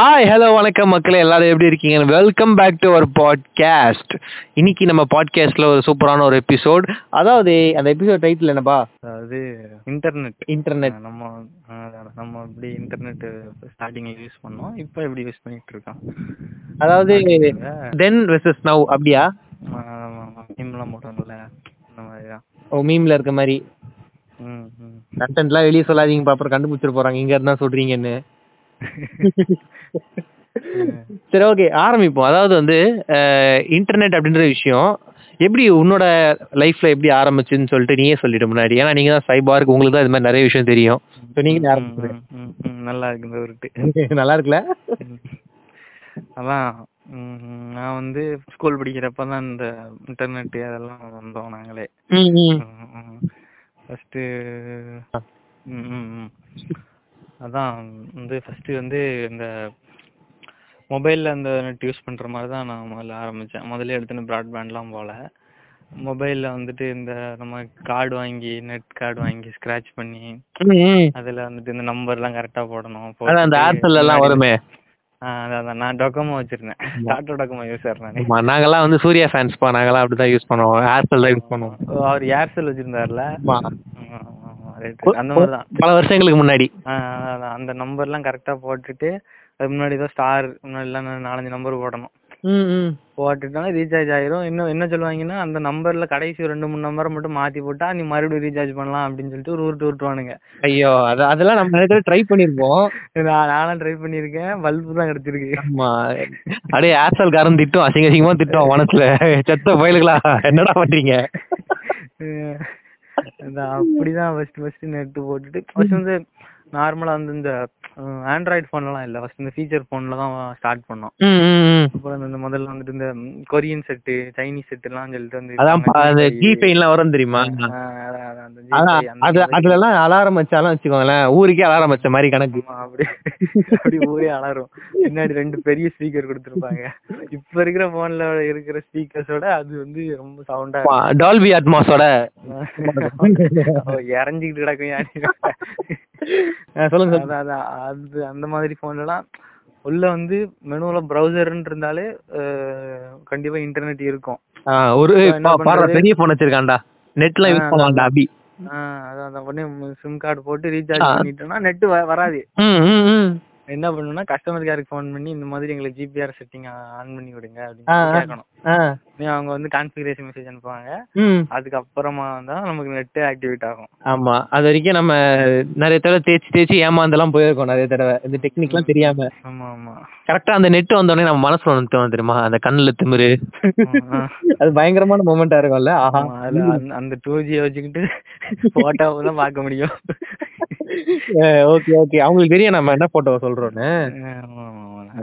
Hi hello வணக்கம் மக்களே. எல்லாரும் எப்படி இருக்கீங்க? Welcome back to our podcast இன்னைக்கு நம்ம பாட்காஸ்ட்ல ஒரு சூப்பரான ஒரு எபிசோட் அதாவது அந்த எபிசோட் டைட்டில் என்னப்பா? அதாவது இன்டர்நெட் இன்டர்நெட் நம்ம நம்ம இப்படி இன்டர்நெட் ஸ்டார்டிங்ல யூஸ் பண்ணோம். இப்போ எப்படி யூஸ் பண்ணிட்டு இருக்கோம். அதாவது தென் வெர்சஸ் நவ் அப்படியா? மீம்லாம் போட்டோம்ல அந்த மாதிரி தான் ஓ மீம்ல இருக்க மாதிரி. கண்டென்ட்லாம் வெளியே சொல்லாதீங்க அப்புறம் கண்டுபிடிச்சிட்டு போறாங்க. இங்க இருந்தா சொல்றீங்கன்னு. சரி ஓகே ஆரம்பிப்போம். அதாவது வந்து இன்டர்நெட் அப்படின்ற விஷயம் எப்படி உன்னோட லைஃப்ல எப்படி ஆரம்பிச்சுன்னு சொல்லிட்டு நீயே சொல்லிட்டு முன்னாடி. ஏன்னா நீங்க தான் சைபார்க்கு உங்களுக்கு தான் இது மாதிரி நிறைய விஷயம் தெரியும். நீங்க நல்லா இருக்கு நல்லா இருக்குல்ல. அதான் நான் வந்து ஸ்கூல் படிக்கிறப்ப தான் இந்த இன்டர்நெட் அதெல்லாம் வந்தோம் நாங்களே. ஃபஸ்ட்டு அதான் வந்து ஃபஸ்ட்டு வந்து இந்த மொபைலில் அந்த நெட் யூஸ் பண்ணுற மாதிரி தான் நான் முதல்ல ஆரம்பித்தேன் முதல்ல எடுத்துன்னு ப்ராட்பேண்ட்லாம் போகல மொபைலில் வந்துட்டு இந்த நம்ம கார்டு வாங்கி நெட் கார்டு வாங்கி ஸ்க்ராட்ச் பண்ணி. அதில் வந்துட்டு இந்த நம்பர்லாம் கரெக்டாக போடணும். அதான் அந்த எல்லாம் முன்னாடி- வருமே. அதான் நான் டொக்கமோ வச்சுருந்தேன். டாட்டா டொக்கமோ யூஸர் நான். நாங்கெல்லாம் வந்து சூர்யா ஃபேன்ஸ் பா. நாங்கெல்லாம் அப்படிதான் யூஸ் பண்ணுவோம். ஏர்டெல் தான் யூஸ் பண்ணுவோம். அவர் ஏர்செல் வச்சுருந்தாருல. அந்த மாதிரி தான் பல வருஷங்களுக்கு முன்னாடி. அந்த நம்பர்லாம் கரெக்டா போட்டுட்டு அது முன்னாடி தான் ஸ்டார் முன்னாடிலாம் நாலஞ்சு நம்பர் போடணும். ம், ம். போட்டுட்டோம்னா ரீசார்ஜ் ஆயிரும். இன்னும் என்ன சொல்லுவாங்கன்னா அந்த நம்பர்ல கடைசி ரெண்டு மூணு நம்பரை மட்டும் மாத்தி போட்டா நீ மறுபடியும் ரீசார்ஜ் பண்ணலாம் அப்படின்னு சொல்லிட்டு ஒரு உருட்டு உருட்டுவானுங்க ஐயோ அது அதெல்லாம் நம்ம நிறைய ட்ரை பண்ணிருப்போம். நான் நானும் ட்ரை பண்ணியிருக்கேன். பல்பு தான் கிடைச்சிருக்கு. ஆமா. அப்படியே ஏர்செல் காரன் திட்டம் அசிங்க அசிங்கமா திட்டம் மனசுல. செத்த பயலுகளா என்னடா பண்றீங்க? அப்படிதான் ஃபர்ஸ்ட் first net போட்டுட்டு first வந்து நார்மலா வந்து இந்த ஆண்ட்ராய்டு ஃபோன்லாம் இல்ல ஃபர்ஸ்ட் இந்த ஃபீச்சர் ஃபோன்ல தான் ஸ்டார்ட் பண்ணோம். அப்புறம் இந்த முதல்ல வந்துட்டு இந்த கொரியன் செட்டு சைனீஸ் செட்டுலாம் சொல்லிட்டு வந்து அதான் அந்த ஜிபே எல்லாம் வரும் தெரியுமா அது. அதுல எல்லாம் அலாரம் வச்சாலும் வச்சுக்கோங்களேன் ஊருக்கே அலாரம் வச்ச மாதிரி கணக்கு அப்படி அப்படி ஊரே அலறும் பின்னாடி ரெண்டு பெரிய ஸ்பீக்கர் கொடுத்துருப்பாங்க இப்ப இருக்கிற போன்ல இருக்கிற ஸ்பீக்கர்ஸோட அது வந்து ரொம்ப சவுண்டா டால்பி அட்மாஸோட இறஞ்சிக்கிட்டு கிடக்கும் யாரு சொல்லுங்க அது அந்த மாதிரி போன்லலாம் உள்ள வந்து மெனுல ப்ரௌசர்னு இருந்தாலே கண்டிப்பா இன்டர்நெட் இருக்கும். ஒரு? பெரிய போன் வச்சிருக்கான்டா. நெட்லாம் யூஸ் பண்ணுவான்டா அபி. அதான். அதான் உடனே சிம் கார்டு போட்டு ரீசார்ஜ். பண்ணிட்டோம்னா நெட் வராது. என்ன பண்ணணும்னா கஸ்டமர் கேருக்கு ஃபோன் பண்ணி இந்த மாதிரி எங்களுக்கு ஜிபிஆர் செட்டிங் ஆன் பண்ணி விடுங்க அப்படின்னு. கேட்கணும். அவங்க வந்து கான்ஃபிகரேஷன் மெசேஜ் அனுப்புவாங்க. அதுக்கப்புறமா தான் நமக்கு நெட் ஆக்டிவேட் ஆகும். ஆமா. அது வரைக்கும் நம்ம நிறைய தடவை தேய்ச்சி தேய்ச்சி ஏமாந்தெல்லாம் போயிருக்கோம் நிறைய தடவை. இந்த டெக்னிக்லாம் தெரியாம. ஆமா ஆமா. கரெக்டா அந்த நெட் வந்தோடனே நம்ம மனசுல தோணும் தெரியுமா? அந்த கண்ணுல திமிரு. அது பயங்கரமான மொமெண்டா இருக்கும்ல. ஆஹா. அந்த- டூ ஜியை வச்சுக்கிட்டு போட்டோவை தான் பார்க்க முடியும். ஓகே ஓகே அவங்களுக்கு தெரியும் நம்ம என்ன போட்டோ சொல்றோம்னு.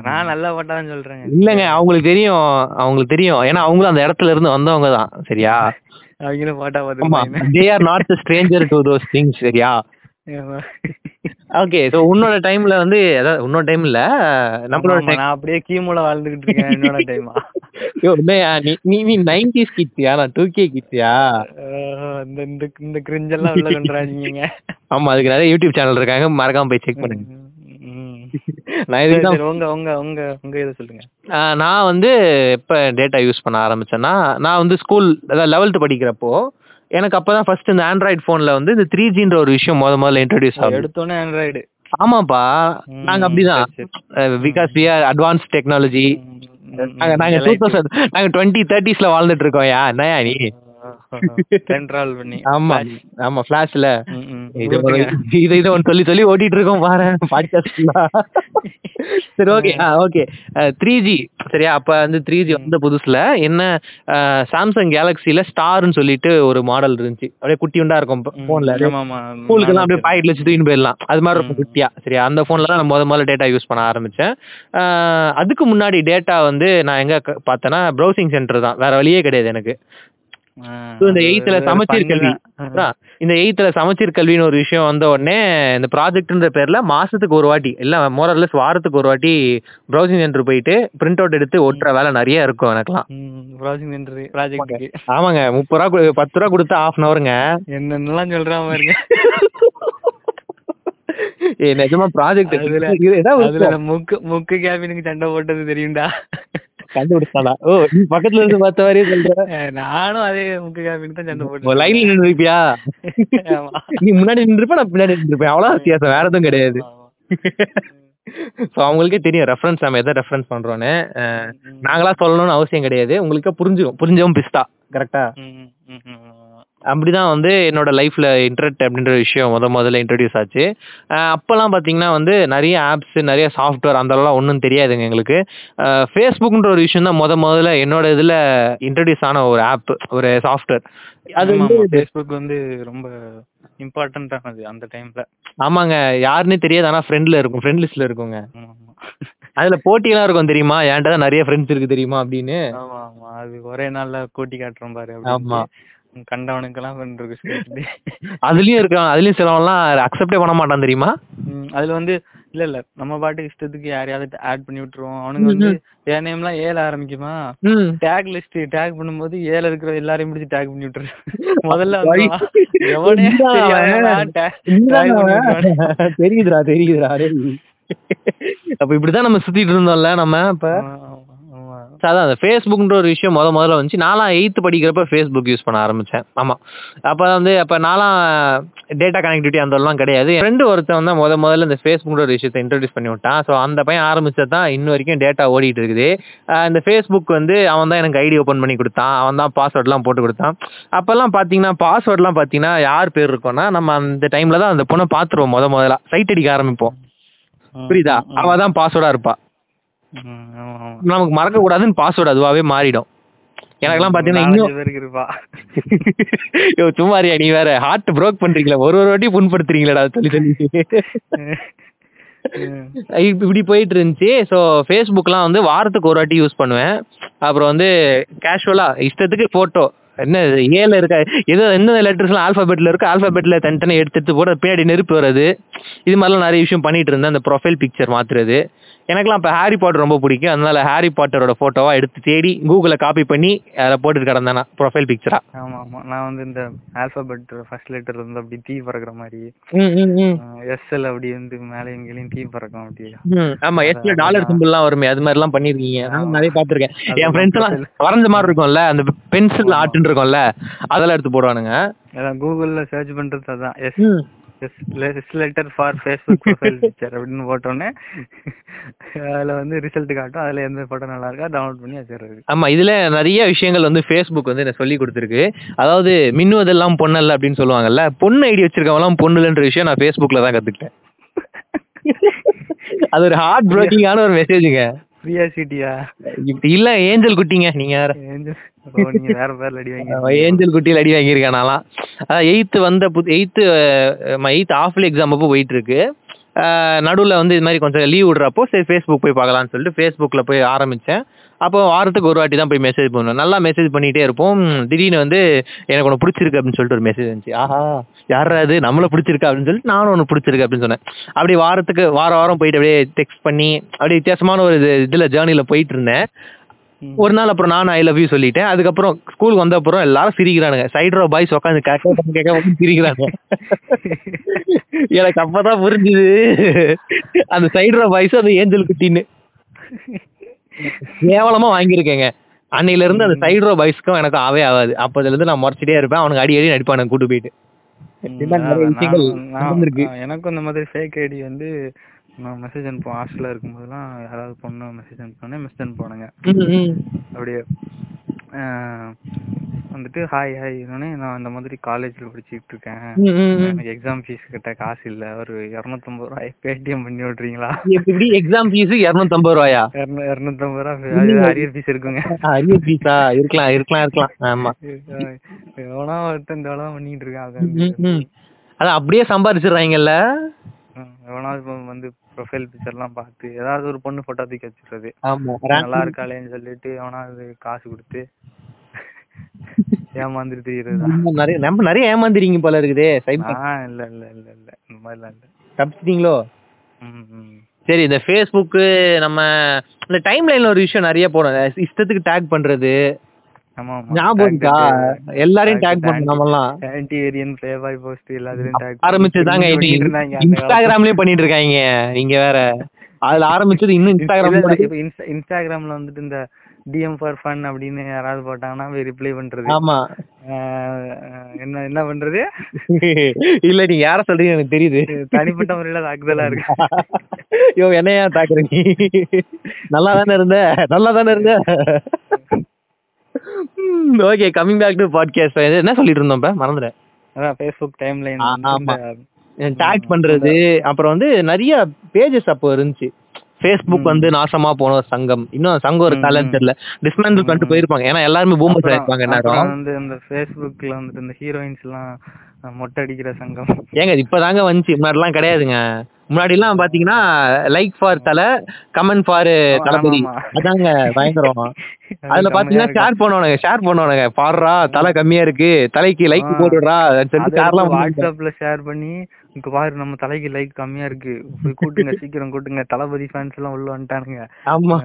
நான் நல்ல போட்டோ தான் சொல்றேங்க. இல்லங்க அவங்களுக்கு தெரியும் அவங்களுக்கு தெரியும். ஏன்னா அவங்களும் அந்த இடத்துல இருந்து வந்தவங்க தான் சரியா? அவங்களும் போட்டோ பார்த்து they are not stranger to those things சரியா? ஓகே சோ உன்னோட டைம்ல வந்து அதாவது உன்னோட டைம் இல்ல நம்மளோட நான் அப்படியே கீமுல வாழ்ந்துகிட்டு இருக்கேன் என்னோட டைமா யோ நீ நீ நீ நைன்டிஸ் கிட்ஸியா நான் டூ கே கிட்ஸியா இந்த இந்த இந்த கிரிஞ்செல்லாம் உள்ள கொண்டுறாதீங்க. ஆமா அதுக்கு நிறைய யூடியூப் சேனல் இருக்காங்க. மறக்காம போய் செக் பண்ணுங்க. நான் தான் உங்க உங்க உங்க உங்க இதை சொல்லுங்க. நான் வந்து எப்ப டேட்டா யூஸ் பண்ண ஆரம்பிச்சேன்னா நான் வந்து ஸ்கூல் அதாவது லெவல்த் படிக்கிறப்போ எனக்கு அப்பதான் ஃபர்ஸ்ட் இந்த ஆண்ட்ராய்டு போன்ல வந்து இந்த த்ரீ ஜின்ற ஒரு விஷயம் முத முதல்ல இன்ட்ரடியூஸ் ஆகும் எடுத்தோன்னே ஆண்ட்ராய்டு ஆமாப்பா. நாங்க அப்படிதான். Because we are advance technology நாங்க நாங்க டூ தௌசண்ட் நாங்க டுவெண்ட்டி தேர்ட்டிஸ்ல வாழ்ந்துட்டு இருக்கோம் யா என்னயா நீ? கண்ட்ரோல் பண்ணி. ஆமா ஆமா ஃபிளாஷ்ல. இது இது இது ஒன்று சொல்லி சொல்லி ஓட்டிட்டு இருக்கோம். பாரு பாட்காஸ்ட்ல சரி ஓகே ஓகே த்ரீ ஜி சரியா? அப்ப வந்து த்ரீ ஜி வந்த புதுசுல என்ன சாம்சங் கேலக்சில ஸ்டார்னு சொல்லிட்டு ஒரு மாடல் இருந்துச்சு. அப்படியே குட்டி உண்டா இருக்கும் போன்ல. ஸ்கூலுக்கு எல்லாம் அப்படியே பாக்கெட்ல வச்சு தூக்கிட்டு போயிடலாம். அது மாதிரி இருக்கும் குட்டியா. சரியா? அந்த போன்ல தான் நான் முத முதல்ல டேட்டா யூஸ் பண்ண ஆரம்பிச்சேன். அதுக்கு முன்னாடி டேட்டா வந்து நான் எங்க பார்த்தேன்னா ப்ரௌசிங் சென்டர் தான். வேற வழியே கிடையாது எனக்கு. இந்த எயித்துல சமச்சீர் கல்வி. இந்த எயித்துல சமச்சீர் கல்வின்னு ஒரு விஷயம் வந்த உடனே இந்த ப்ராஜெக்ட்ன்ற பேர்ல மாசத்துக்கு ஒரு வாட்டி இல்ல மோரல்லஸ் வாரத்துக்கு ஒரு வாட்டி ப்ரௌசிங் சென்டர் போயிட்டு பிரிண்ட் அவுட் எடுத்து ஒட்டுற வேலை நிறைய இருக்கும் எனக்குலாம் browsing center ப்ராஜெக்ட்டுக்கு ஆமாங்க முப்பது ரூபா பத்து ரூபா கொடுத்து ஹாஃப் அன் அவருங்க என்னென்னலாம் சொல்றான் பாருங்க. நிஜமா ப்ராஜெக்ட் முக்கு முக்கு கேபினுக்கு சண்டை போட்டது தெரியும்டா. கண்டுபிடிச்சாடா ஓ நீ பக்கத்துல இருந்து பார்த்த மாதிரியே சொல்ற. நானும் அதே முக்கு கேபினுக்கு தான் சண்டை போட்டேன் லைன்ல நின்று இருப்பியா ஆமா. நீ முன்னாடி நின்றுப்ப நான் பின்னாடி நின்றுப்பேன் அவ்வளவு வித்தியாசம் வேற எதுவும் கிடையாது. ஸோ அவங்களுக்கே தெரியும் ரெஃபரன்ஸ் நம்ம எதை ரெஃபரன்ஸ் ம். நாங்களா சொல்லணும்னு அவசியம் கிடையாது. உங்களுக்கே புரிஞ்சிடும் புரிஞ்சவும் பிஸ்தா கரெக்டா அப்படிதான் வந்து என்னோட லைஃப்ல இன்டர்நெட் அப்படின்ற விஷயம் முத முதல்ல இன்ட்ரடியூஸ் ஆச்சு. அப்பெல்லாம் பாத்தீங்கன்னா வந்து நிறைய ஆப்ஸ் நிறைய சாஃப்ட்வேர் அந்த அளவுலாம் ஒன்றும் தெரியாதுங்க எங்களுக்கு. ஃபேஸ்புக்ன்ற ஒரு விஷயம் தான் முத முதல்ல என்னோட இதுல இன்ட்ரடியூஸ் ஆன ஒரு ஆப் ஒரு சாஃப்ட்வேர் அது ஆமா, வந்து ரொம்ப இம்பார்ட்டன்டானது அந்த டைம்ல ஆமாங்க யாருன்னே தெரியாது ஆனா ஃப்ரெண்ட்ல இருக்கும் ஃப்ரெண்ட் லிஸ்ட்ல இருக்குங்க. அதுல போட்டியெல்லாம் இருக்கும் தெரியுமா? என்கிட்ட தான் நிறைய ஃப்ரெண்ட்ஸ் இருக்கு தெரியுமா? அப்படின்னு. ஆமா ஆமா. அது ஒரே நாள்ல கோட்டி காட்டுறோம் பாரு ஆமா. கண்டவனுக்கெல்லாம் கேட்டு. அதுலயும் இருக்கான் அதுலயும் சிலவன்லாம் அக்செப்டே பண்ண மாட்டான் தெரியுமா? அதுல வந்து இல்ல இல்ல நம்ம பாட்டுக்கு இஷ்டத்துக்கு யாரையாவது ஆட் பண்ணி விட்டுருவோம். அவனுங்க வந்து என் நேம் எல்லாம் ஏல ஆரம்பிக்குமா? டேக் லிஸ்ட் டேக் பண்ணும்போது ஏல இருக்கிற எல்லாரையும் பிடிச்சி டேக் பண்ணி விட்டுரு. முதல்ல எவனே. தெரியுதுடா தெரியுதுடா. அப்ப இப்படிதான் நம்ம சுத்திட்டு இருந்தோம்ல நம்ம இப்ப. அதான் அந்த ஃபேஸ்புக்ன்ற ஒரு விஷயம் முத முதல்ல வந்துச்சு. நான்லாம் எயித்து படிக்கிறப்ப ஃபேஸ்புக் யூஸ் பண்ண ஆரம்பிச்சேன். ஆமா. அப்ப வந்து அப்ப நான்லாம் டேட்டா கனெக்டிவிட்டி அந்த எல்லாம் கிடையாது. ஃப்ரெண்டு ஒருத்தன் தான் முத முதல்ல இந்த ஃபேஸ்புக்ன்ற ஒரு விஷயத்தை இன்ட்ரடியூஸ் பண்ணி விட்டான். ஸோ அந்த பையன் ஆரம்பிச்சது தான் இன்ன வரைக்கும் டேட்டா ஓடிட்டு இருக்குது. இந்த ஃபேஸ்புக் வந்து அவன் தான் எனக்கு ஐடி ஓப்பன் பண்ணி கொடுத்தான். அவன் தான் பாஸ்வேர்ட்லாம் போட்டு கொடுத்தான். அப்பெல்லாம் பார்த்தீங்கன்னா பாஸ்வேர்ட்லாம் பார்த்தீங்கன்னா யார் பேர் இருக்கோம்னா நம்ம அந்த டைம்ல தான் அந்த பொண்ணை பார்த்துருவோம் முத முதல்ல சைட் அடிக்க ஆரம்பிப்போம். புரியுதா? அவ தான் பாஸ்வேர்டா இருப்பா ம், ஆமா, ஆமா. நமக்கு மறக்க கூடாதுன்னு பாஸ்வேர்டு அதுவாவே மாறிடும். எனக்கெல்லாம் பாத்தீங்கன்னா இன்னும் சும்மாரியா நீ வேற ஹார்ட் ப்ரோக் பண்றீங்களா. ஒரு ஒரு வாட்டி புண்படுத்துறீங்களடா சொல்லி சொல்லி இப்படி போயிட்டு இருந்துச்சு ஸோ ஃபேஸ்புக்லாம் வந்து வாரத்துக்கு ஒரு வாட்டி யூஸ் பண்ணுவேன். அப்புறம் வந்து கேஷுவலா இஷ்டத்துக்கு போட்டோ என்ன ஏல இருக்க ஏதோ எந்த லெட்டர்ஸ்லாம் ஆல்ஃபாபெட்ல இருக்கு ஆல்ஃபாபெட்ல தனித்தனி எடுத்து எடுத்து போட பின்னாடி நெருப்பு வருது இது மாதிரிலாம் நிறைய விஷயம் பண்ணிட்டு இருந்தேன் அந்த ப்ரொஃபைல் பிக்சர் மாத்துறது. எனக்கெல்லாம் இப்போ ஹாரி பாட்டர் ரொம்ப பிடிக்கும். அதனால ஹாரி பாட்டரோட போட்டோவா எடுத்து தேடி கூகுளில் காப்பி பண்ணி அதில் போட்டுட்டு கிடந்தேன் நான். ப்ரொஃபைல் பிக்சரா ஆமா ஆமா நான் வந்து இந்த ஆல்பபெட் ஃபர்ஸ்ட் லெட்டர் வந்து அப்படி தீ பறக்குற மாதிரி. எஸ்எல் அப்படி வந்து மேலேயும் கீழேயும் தீ பறக்கும் அப்படி ம், ஆமா. எஸ்ல டாலர் சிம்பிள்லாம் வருமே. அது மாதிரிலாம் பண்ணிருக்கீங்க. நான் நிறைய பாத்திருக்கேன் என் ஃப்ரெண்ட்ஸ் எல்லாம் வரைஞ்ச மாதிரி இருக்கும்ல. அந்த பென்சில் ஆர்ட்னு இருக்கும்ல. அதெல்லாம் எடுத்து போடுவானுங்க. அதான் கூகுள்ல சர்ச் பண்றது அதான். S letter for Facebook profile picture அப்படின்னு போட்டோன்னே அதுல வந்து ரிசல்ட் காட்டும். அதுல எந்த போட்டோ நல்லா இருக்கா டவுன்லோட் பண்ணி வச்சிடுறது. ஆமா இதுல நிறைய விஷயங்கள் வந்து ஃபேஸ்புக் வந்து எனக்கு சொல்லி கொடுத்துருக்கு. அதாவது மின்னுவதெல்லாம் பொண்ணல்ல அப்படின்னு சொல்லுவாங்கல்ல பொண்ணு ஐடி வச்சிருக்கவங்களாம் பொண்ணுலன்ற விஷயம் நான் ஃபேஸ்புக்ல தான் கத்துக்கிட்டேன். அது ஒரு ஹார்ட் ப்ரோக்கிங்கான ஒரு மெசேஜுங்க ஃப்ரீயா சிட்டியா? இல்ல ஏஞ்சல் குட்டிங்க நீங்க வேற. நீங்க வேற பேர்ல அடி வாங்கி ஏஞ்சல் குட்டியில் அடி வாங்கியிருக்கேன் நான்லாம். அதான் எயித்து வந்த புது எயித்து எயித்து ஆஃப்ல எக்ஸாம் அப்போ போயிட்டு இருக்கு நடுவில் வந்து இது மாதிரி கொஞ்சம் லீவ் விடுறப்போ சரி ஃபேஸ்புக் போய் பார்க்கலாம்னு சொல்லிட்டு ஃபேஸ்புக்கில் போய் ஆரம்பித்தேன் அப்போ வாரத்துக்கு ஒரு வாட்டி தான் போய் மெசேஜ் பண்ணுவேன் நல்லா மெசேஜ் பண்ணிகிட்டே இருப்போம். திடீர்னு வந்து எனக்கு ஒன்று பிடிச்சிருக்கு அப்படின்னு சொல்லிட்டு ஒரு மெசேஜ் வந்துச்சு. ஆஹா யாரா அது நம்மள பிடிச்சிருக்கா அப்படின்னு சொல்லிட்டு நானும் ஒன்று பிடிச்சிருக்கு அப்படின்னு சொன்னேன். அப்படி வாரத்துக்கு வார வாரம் போயிட்டு அப்படியே டெக்ஸ்ட் பண்ணி அப்படியே வித்தியாசமான ஒரு இது இதில் ஜேர்னியில் போயிட்டு இருந்தேன். ஒரு நாள் அப்புறம் நான் ஐ லவ் யூ சொல்லிட்டேன். அதுக்கப்புறம் ஸ்கூல் வந்த அப்புறம் எல்லாரும் சிரிக்கிறானுங்க. சைட்ரோ பாய்ஸ் உட்காந்து கேட்க சிரிக்கிறாங்க. எனக்கு அப்பதான் புரிஞ்சுது. அந்த சைட்ரோ பாய்ஸ் அந்த ஏஞ்சல் குட்டின்னு. கேவலமா வாங்கியிருக்கேங்க. அன்னையில இருந்து அந்த சைட்ரோ பாய்ஸ்க்கும் எனக்கு ஆவே ஆகாது. அப்பதுல இருந்து நான் முறைச்சிட்டே இருப்பேன். அவனுக்கு அடி அடி நடிப்பானுங்க கூட்டு போயிட்டு. எனக்கும் இந்த மாதிரி ஃபேக் ஐடி வந்து நான் மெசேஜ் அனுப்புவேன். ஹாஸ்டல்ல இருக்கும்போதெல்லாம் யாராவது பொண்ணு மெசேஜ் அனுப்புனே மெசேஜ் அனுப்புவானுங்க. அப்படியே. வந்துட்டு ஹாய் ஹாய் உடனே நான் இந்த மாதிரி காலேஜ்ல படிச்சுட்டு இருக்கேன். எனக்கு எக்ஸாம் ஃபீஸ் கட்ட காசு இல்ல. ஒரு இரநூத்தம்பது ரூபாய் பேடிஎம் பண்ணி விட்றீங்களா? எப்படி எக்ஸாம் ஃபீஸ் இரநூத்தம்பது ரூபாயா? இரநூ- இரநூத்தம்பது ரூபா அரியர் ஃபீஸ் இருக்குங்க. அரிய ஃபீஸா இருக்கலாம் இருக்கலாம் இருக்கலாம். ஆமா. எவனா ஒருத்தன் இந்த பண்ணிட்டு இருக்கான் அதான் அப்படியே சம்பாதிச்சிடுறாங்கல்ல எவனாவது வந்து ப்ரொஃபைல் பிக்சர்லாம் பார்த்து ஏதாவது ஒரு பொண்ணு போட்டோ தூக்கி வச்சிடுறது ஆமா நல்லா இருக்காளேன்னு சொல்லிட்டு எவனாவது காசு கொடுத்து ஏமாந்துட்டு தெரியுறது நம்ம நிறைய நம்ம நிறைய ஏமாந்துறீங்க போல இருக்குதே இல்ல இல்ல இல்ல இல்ல. இந்த மாதிரிலாம் இல்ல. தப்பிச்சிட்டீங்களோ? சரி இந்த ஃபேஸ்புக்கு நம்ம இந்த டைம் லைன்ல ஒரு விஷயம் நிறைய போடும் இஷ்டத்துக்கு டேக் பண்றது எல்லாரையும் டேக் பண்ணோம் நம்மலாம். ஆன்டி ஏரியன் ப்ளே பாய் போஸ்ட் இருந்தாங்க அந்த காலத்துல. இன்ஸ்டாகிராம்லயே பண்ணிட்டு இருக்காங்க. நீங்க வேற. அதுல ஆரம்பிச்சது இன்னும் இன்ஸ்டாகிராம் இன்ஸ்டாகிராம்ல வந்துட்டு இந்த டிஎம் ஃபார் ஃபன் அப்படின்னு யாராவது போட்டாங்கன்னா ரிப்ளை பண்றது. ஆமா. என்ன என்ன பண்றது? இல்ல யார சொல்றீங்க எனக்கு தெரியுது. தனிப்பட்ட முறையில தாக்குதலா இருக்கு. ஐயோ என்னையா தாக்குற நீ நல்லா தானே இருந்த? நல்லா தானே இருந்த? Okay coming back to podcast என்ன சொல்லிட்டு இருந்தோம் இப்ப? மறந்துட்டேன். அதான் ஃபேஸ்புக் டைம் லைன் ஆ, ஆமா. டேக் பண்றது அப்புறம் வந்து நிறைய பேஜஸ் அப்போ இருந்துச்சு. ஃபேஸ்புக் வந்து நாசமா போன ஒரு சங்கம். இன்னும் சங்கம் ஒரு ம், கலன்னு ம். தெரியல. டிஸ்மேண்டில் பண்ணிட்டு போயிருப்பாங்க. ஏன்னா எல்லாருமே பூமர்ஸ் ஆயிருப்பாங்க நேரம் வந்து இந்த ஃபேஸ்புக்ல வந்துட்டு இந்த ஹீரோயின்ஸ் எல்லாம் மொட்டை அடிக்கிற சங்கம். ஏங்க இப்பதாங்க வந்துச்சு. முன்னாடிலாம் கிடையாதுங்க. முன்னாடி எல்லாம் பாத்தீங்கன்னா like for Thala comment for Thalapathy. அதாங்க பயங்கரம். அது அதுல பாத்தீங்கன்னா ஷேர் பண்ணுவானுங்க ஷேர் பண்ணுவானுங்க. பாடுறா தலை கம்மியா இருக்கு தலைக்கு லைக் பண்ணுவாங்க. வாட்ஸ்அப்ல ஷேர் பண்ணி இங்க பாரு நம்ம தலைக்கு லைக் கம்மியா இருக்கு. போய் கூட்டுங்க சீக்கிரம் கூட்டுங்க. தளபதி ஃபேன்ஸ் எல்லாம் உள்ள வந்துட்டானுங்க. ஆமா.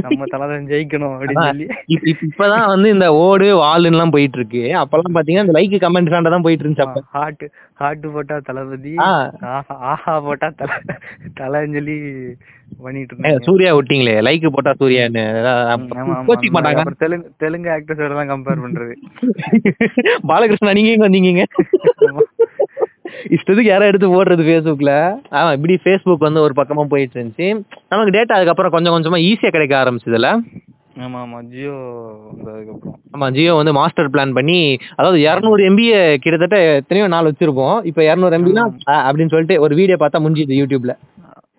நம்ம- தான் ஜெயிக்கணும் அப்படின்னு. சொல்லி. இப்ப- இப்ப- இப்பதான் வந்து இந்த ஓடு வால்னு எல்லாம் போயிட்டு இருக்கு அப்பெல்லாம் பாத்தீங்கன்னா இந்த லைக் கமெண்ட் தான் போயிட்டு இருந்துச்சு அப்ப ஹார்ட் ஹார்ட் போட்டா தளபதி. ஆஹா போட்டா தலை தலைன்னு சொல்லி பண்ணிட்டு ஏ, இருந்தாங்க. சூர்யா விட்டீங்களே? லைக் போட்டா சூர்யான்னு. கோச்சிக்க மாட்டாங்க. தெலுங்கு தெலுங்கு ஆக்டர்ஸோட தான் கம்பேர் பண்றது. பாலகிருஷ்ணா நீங்க எங்க வந்தீங்க. இஷ்டத்துக்கு யாரும் எடுத்து போடுறது ஃபேஸ்புக்ல ஆமா இப்படி ஃபேஸ்புக் வந்து ஒரு பக்கமா போயிட்டு இருந்துச்சு நமக்கு டேட்டா அதுக்கப்புறம் கொஞ்சம் கொஞ்சமா ஈஸியா கிடைக்க ஆரம்பிச்சதுல. ஆமா ஆமா. ஜியோ வந்ததுக்கு அப்புறம் ஆமா ஜியோ வந்து மாஸ்டர் பிளான் பண்ணி அதாவது இரநூறு எம்பியை கிட்டத்தட்ட எத்தனையோ நாள் வச்சிருப்போம். இப்போ இரநூறு எம்பினா அப்படின்னு சொல்லிட்டு ஒரு வீடியோ பார்த்தா முடிஞ்சுது யூடியூப்ல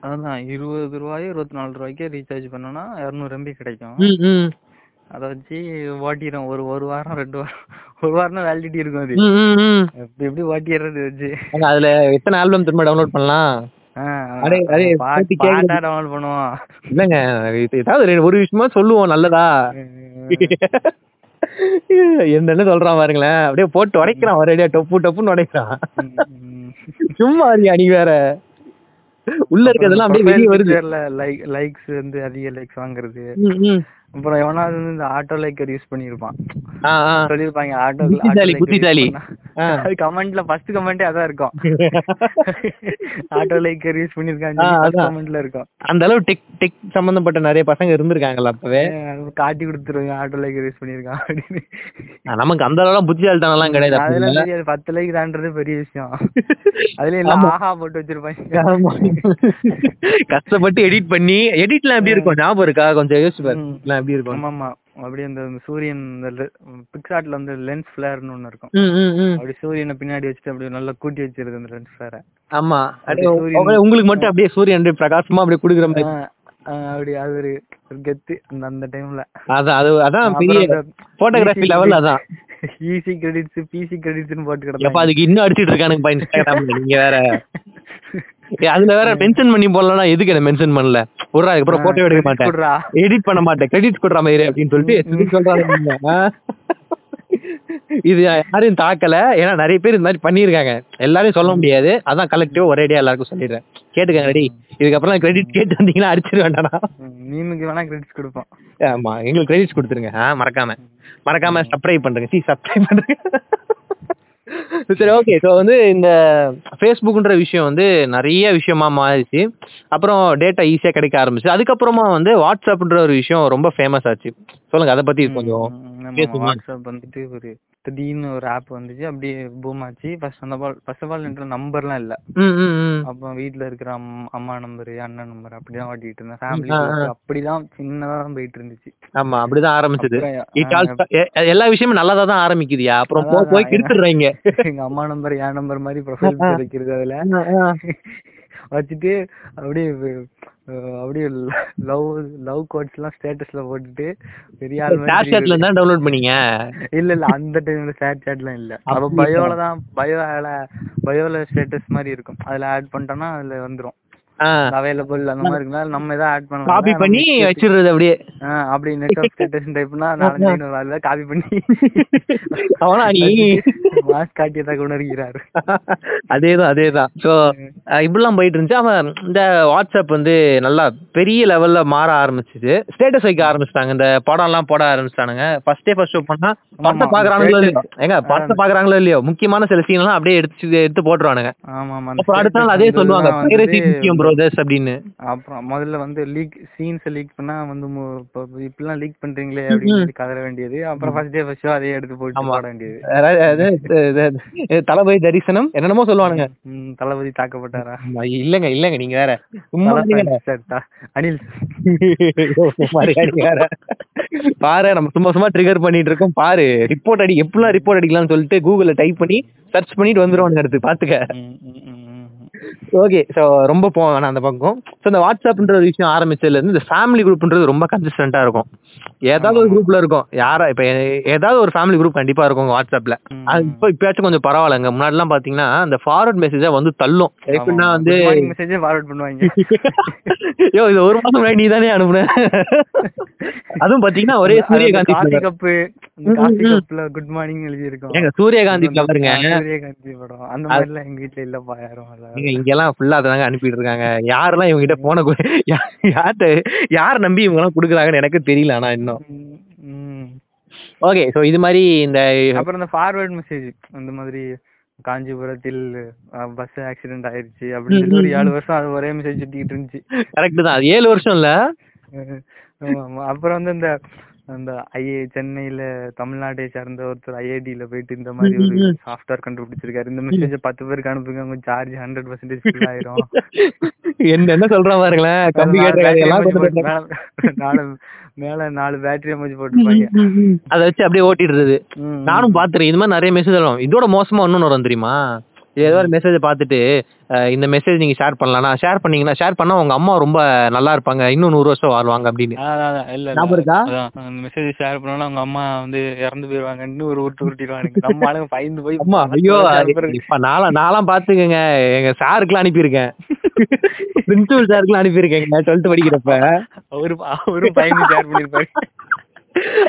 அதான் இருபது ரூபாயோ இருபத்தி நாலு ரூபாய்க்கே ரீசார்ஜ் பண்ணோம்னா இரநூறு எம்பி கிடைக்கும். அதை வச்சு ஓட்டிடும் ஒரு ஒரு வாரம் ரெண்டு வாரம். ஒரு வாரம் வேலிடிட்டி இருக்கும் அது. எப்படி எப்படி ஓட்டிடுறது வச்சு. அதுல எத்தனை ஆல்பம் திரும்ப டவுன்லோட் பண்ணலாம்? டவுன்லோட் பண்ணுவோம். இல்லங்க ஏதாவது ஒரு விஷயமா சொல்லுவோம் நல்லதா? என்னன்னு சொல்றான் பாருங்களேன். அப்படியே போட்டு உடைக்கிறான் ஒரேடியா டொப்பு டொப்புன்னு உடைக்கிறான். சும்மா அறியா நீ வேற. உள்ள இருக்கிறதெல்லாம் அப்படியே வெளியே வருது. லைக் லைக்ஸ் வந்து அதிக லைக்ஸ் வாங்குறது. அப்புறம் எவனாவது வந்து இந்த ஆட்டோ லைக்கர் யூஸ் பண்ணிருப்பான். சொல்லிருப்பாங்க ஆட்டோ புத்திசாலி. அது கமெண்ட்ல ஃபர்ஸ்ட் கமெண்டே அதான் இருக்கும். ஆட்டோ லைக்கர் யூஸ் பண்ணிருக்காங்க. கமெண்ட்ல இருக்கும். அந்த அளவு டெக் டெக் சம்பந்தப்பட்ட நிறைய பசங்க இருந்திருக்காங்கல்ல அப்பவே. காட்டி கொடுத்துருவாங்க ஆட்டோ லைக்கர் யூஸ் பண்ணிருக்கான் அப்படின்னு. நமக்கு அந்த அளவுலாம் புத்திசாலித்தனம் எல்லாம் கிடையாது அதெல்லாம். தெரியாது பத்து லைக் தான்றது பெரிய விஷயம். அதுலயும் எல்லாம். ஆஹா போட்டு வச்சிருப்பாங்க. கஷ்டப்பட்டு எடிட் பண்ணி எடிட்லாம் எப்படி இருக்கும்? ஞாபகம் இருக்கா? கொஞ்சம் யோசிச்சு பாரு. எப்படி இருக்கும். ஆமா ஆமா அப்படியே அந்த சூரியன் இந்த பிக்சாட்ல வந்து லென்ஸ் ஃபிளேர்னு ஒண்ணு இருக்கும். அப்படி சூரியனை பின்னாடி வச்சுட்டு அப்படியே நல்லா கூட்டி வச்சிருது அந்த லென்ஸ் ஃபிளேரை ஆமா. உங்களுக்கு மட்டும் அப்படியே சூரியன் அப்படியே பிரகாசமா அப்படியே குடுக்குற மாதிரி. அப்படி அது ஒரு கெத்து அந்த அந்த டைம்ல அதான் அது அதான் பெரிய போட்டோகிராஃபி லெவல் அதான். ஈசி கிரெடிட்ஸ் பிசி கிரெடிட்ஸ்னு போட்டு கிடப்பாங்க அதுக்கு இன்னும் அடிச்சிட்டு இருக்கானுங்க நீங்க வேற. அதுல வேற மென்ஷன் பண்ணி போடலன்னா எதுக்கு என்ன மென்ஷன் பண்ணல? ஒரு அதுக்கப்புறம் போட்டோ எடுக்க மாட்டேன். எடிட் பண்ண மாட்டேன். கிரெடிட் கொடுற மாதிரி அப்படின்னு சொல்லிட்டு சொல்றாங்க. நீங்க? இது யாரையும் தாக்கல. ஏன்னா நிறைய பேர் இந்த மாதிரி பண்ணியிருக்காங்க. எல்லாரையும் சொல்ல முடியாது. அதான் கலெக்டிவா ஒரேடியா எல்லாருக்கும் சொல்லிடுறேன். கேட்டுக்கங்க ரெடி இதுக்கப்புறம் கிரெடிட் கேட்டு வந்தீங்கன்னா அடிச்சிட வேண்டாம் மீமுக்கு வேணா கிரெடிட்ஸ் கொடுப்போம். ஆமா எங்களுக்கு கிரெடிட்ஸ் கொடுத்துருங்க. மறக்காம. மறக்காம சப்ஸ்கிரைப் பண்றேங்க. சி சப்ஸ்கிரைப் பண்றேங்க. சரி ஓகே ஸோ வந்து இந்த ஃபேஸ்புக்ன்ற விஷயம் வந்து நிறைய விஷயமா மாறிச்சு அப்புறம் டேட்டா ஈஸியாக கிடைக்க ஆரம்பிச்சு. அதுக்கப்புறமா வந்து வாட்ஸ்அப்ன்ற ஒரு விஷயம் ரொம்ப ஃபேமஸ் ஆச்சு. சொல்லுங்க அதை பத்தி கொஞ்சம். வாட்ஸ்அப் வந்துட்டு ஒரு திடீர்னு ஒரு ஆப் வந்துச்சு அப்படியே பூம் ஆச்சு. ஃபர்ஸ்ட் அந்த பால் ஃபர்ஸ்ட் ஆஃப் ஆல் என்ற நம்பர்லாம் இல்ல. அப்போ வீட்ல இருக்கிற அம்- அம்மா நம்பர் அண்ணன் நம்பர் அப்படிதான் ஓட்டிட்டு இருந்தேன். ஃபேமிலி. அப்படிதான் சின்னதா தான் போயிட்டு இருந்துச்சு ஆமா அப்படிதான் ஆரம்பிச்சது. எல்லா விஷயமும் நல்லதா தான் ஆரம்பிக்குதுயா? அப்புறம் போய் கெடுத்துடுறாங்க எங்க அம்மா நம்பர் என் நம்பர் மாதிரி ப்ரொஃபைல். வைக்கிறது அதுல. வச்சுட்டு அப்படியே அப்படியே லவ் லவ் கோட்ஸ் எல்லாம் ஸ்டேட்டஸ்ல போட்டுட்டு பெரிய ஆள் ஸ்னாப் சாட்ல தான் டவுன்லோட் பண்ணீங்க? இல்ல இல்ல அந்த டைம்ல சேட் சாட்லாம் இல்ல. அப்ப? பயோல தான் பயோ பயோல ஸ்டேட்டஸ் மாதிரி இருக்கும். அதுல ஆட் பண்ணிட்டோம்னா அதுல வந்துரும். அவைலபிள் அந்த மாதிரி இருக்குன்னா நம்ம ஏதாவது ஆட் பண்ணலாம். காப்பி பண்ணி வச்சிடுறது அப்படியே. அப்படி நெட் ஆஃப் ஸ்டேட்டஸ் டைப்னா நாலஞ்சு அதுல காப்பி பண்ணி. அவனா நீ? மாஸ் காட்டியதாக உணர்கிறார் அதேதான் அதேதான். ஸோ இப்படிலாம் போயிட்டு இருந்துச்சு. அவன் இந்த வாட்ஸ்அப் வந்து நல்லா பெரிய லெவல்ல மாற ஆரம்பிச்சுது. ஸ்டேட்டஸ் வைக்க ஆரம்பிச்சிட்டாங்க. இந்த படம் எல்லாம் போட ஆரம்பிச்சிட்டானுங்க. ஃபர்ஸ்டே ஃபர்ஸ்ட் ஷோ பண்ணா படத்தை பாக்குறாங்களோ இல்லையோ? status. ஏங்க படத்தை பாக்குறாங்களோ இல்லையோ? முக்கியமான சில சீன் எல்லாம் அப்படியே எடுத்து எடுத்து போட்டுருவானுங்க. ஆமா ஆமா அப்புறம் அடுத்த நாள் அதே சொல்லுவாங்க பைரசி முக்கியம் ப்ரோதர்ஸ் அப்படின்னு. அப்புறம் முதல்ல வந்து லீக் சீன்ஸ் லீக் பண்ணா வந்து மு- இப்ப இப்படிலாம் லீக் பண்றீங்களே அப்படின்னு சொல்லி கதற வேண்டியது. அப்புறம் ஃபர்ஸ்ட் டே ஃபர்ஸ்ட் ஷோ அதே எடுத்து போட்டு. பாட வேண்டியது. தளபதி தரிசனம் என்னென்னமோ சொல்லுவானுங்க. தளபதி தாக்கப்பட்டாரா? இல்லங்க இல்லங்க நீங்க வேற அனில். பாரு நம்ம சும்மா சும்மா ட்ரிகர் பண்ணிட்டு இருக்கோம். பாரு ரிப்போர்ட் அடி எப்படிலாம் ரிப்போர்ட் அடிக்கலாம்னு சொல்லிட்டு கூகுள்ல டைப் பண்ணி சர்ச் பண்ணிட்டு வந்துருவானுங்க அடுத்து பாத்துக்க. ஓகே ஸோ ரொம்ப போவேன் வேணாம் அந்த பக்கம். ஸோ இந்த வாட்ஸ்அப்ன்ற ஒரு விஷயம் ஆரம்பிச்சதுல இருந்து இந்த ஃபேமிலி குரூப்ன்றது ரொம்ப கன்சிஸ்டண்டா இருக்கும். ஏதாவது ஒரு குரூப்ல இருக்கும். யாரா இப்ப ஏதாவது ஒரு ஃபேமிலி குரூப் கண்டிப்பா இருக்கும் வாட்ஸ்அப்ல. அது இப்போ இப்பயாச்சும் கொஞ்சம் பரவாயில்லைங்க. முன்னாடி எல்லாம் பாத்தீங்கன்னா இந்த ஃபார்வர்ட் மெசேஜா வந்து தள்ளும். எப்படின்னா. வந்து ஏ forward பண்ணுவாங்க. யோ இது ஒரு மாசம் முன்னாடி நீ தானே அனுப்புன? அதுவும் பாத்தீங்கன்னா ஒரே சூரியகாந்தி காஃபி கப்ல குட் மார்னிங் எழுதி இருக்கும் ஏங்க சூரியகாந்தி ஃபிளவருங்க சூரியகாந்தி படம். அந்த மாதிரி எல்லாம் எங்க வீட்ல இல்லப்பா யாரும் இல்ல. நீங்க இங்கெல்லாம் ஃபுல்லா அதாங்க அனுப்பிட்டு இருக்காங்க யாரெல்லாம் இவங்க கிட்ட போன யார்கிட்ட யார் நம்பி இவங்க எல்லாம் குடுக்குறாங்கன்னு எனக்கு தெரியல. ஆனா இன்னும் ம், ம். ஓகே சோ இது மாதிரி இந்த அப்புறம் இந்த ஃபார்வர்ட் மெசேஜ் அந்த மாதிரி காஞ்சிபுரத்தில் பஸ் ஆக்சிடென்ட் ஆயிருச்சு அப்படின்னு ஒரு ஏழு வருஷம் அது ஒரே மெசேஜ் சுத்திக்கிட்டு இருந்துச்சு. கரெக்ட் தான் அது ஏழு வருஷம் இல்ல. அப்புறம் வந்து இந்த அந்த ஐஏ சென்னையில தமிழ்நாட்டை சார்ந்த ஒருத்தர் ஐஐடியில போயிட்டு இந்த மாதிரி ஒரு சாஃப்ட்வேர் கண்டுபிடிச்சிருக்காரு. இந்த மெசேஜ் பத்து பேருக்கு அனுப்புங்க உங்க சார்ஜ் ஹண்ட்ரட் பர்சன்டேஜ் ஃபுல் ஆயிரும். என்ன என்ன சொல்றான் பாருங்களேன் மேல நாலு பேட்டரி எமோஜி போட்டுருப்பாங்க. அதை வச்சு அப்படியே ஓட்டிடுறது. ம், நானும் பாத்துறேன். இது மாதிரி நிறைய மெசேஜ் வரும். இதோட மோசமா இன்னொன்னு வரும் தெரியுமா? ஏதோ ஒரு மெசேஜ் பார்த்துட்டு இந்த மெசேஜ் நீங்க ஷேர் பண்ணலாம் ஷேர் பண்ணீங்கன்னா ஷேர் பண்ணா உங்க அம்மா ரொம்ப நல்லா இருப்பாங்க. இன்னும் நூறு வருஷம் வாழ்வாங்க அப்படின்னு. இல்ல. ஞாபகம் மெசேஜ் ஷேர் பண்ணோம்னா அவங்க அம்மா வந்து இறந்து போயிருவாங்கன்னு ஒரு உருட்டு உருட்டிடுவானுங்க நம்ம ஆளுங்க பயந்து போய் அம்மா ஐயோ. இப்ப நாளா நான்லாம் பாத்துக்கங்க எங்க சாருக்குலாம் அனுப்பியிருக்கேன். பிரின்சிபல் சாருக்குலாம் அனுப்பியிருக்கேங்க. டுவெல்த் படிக்கிறப்ப. அவரு அவரும் பயந்து ஷேர் பண்ணிருப்பாரு.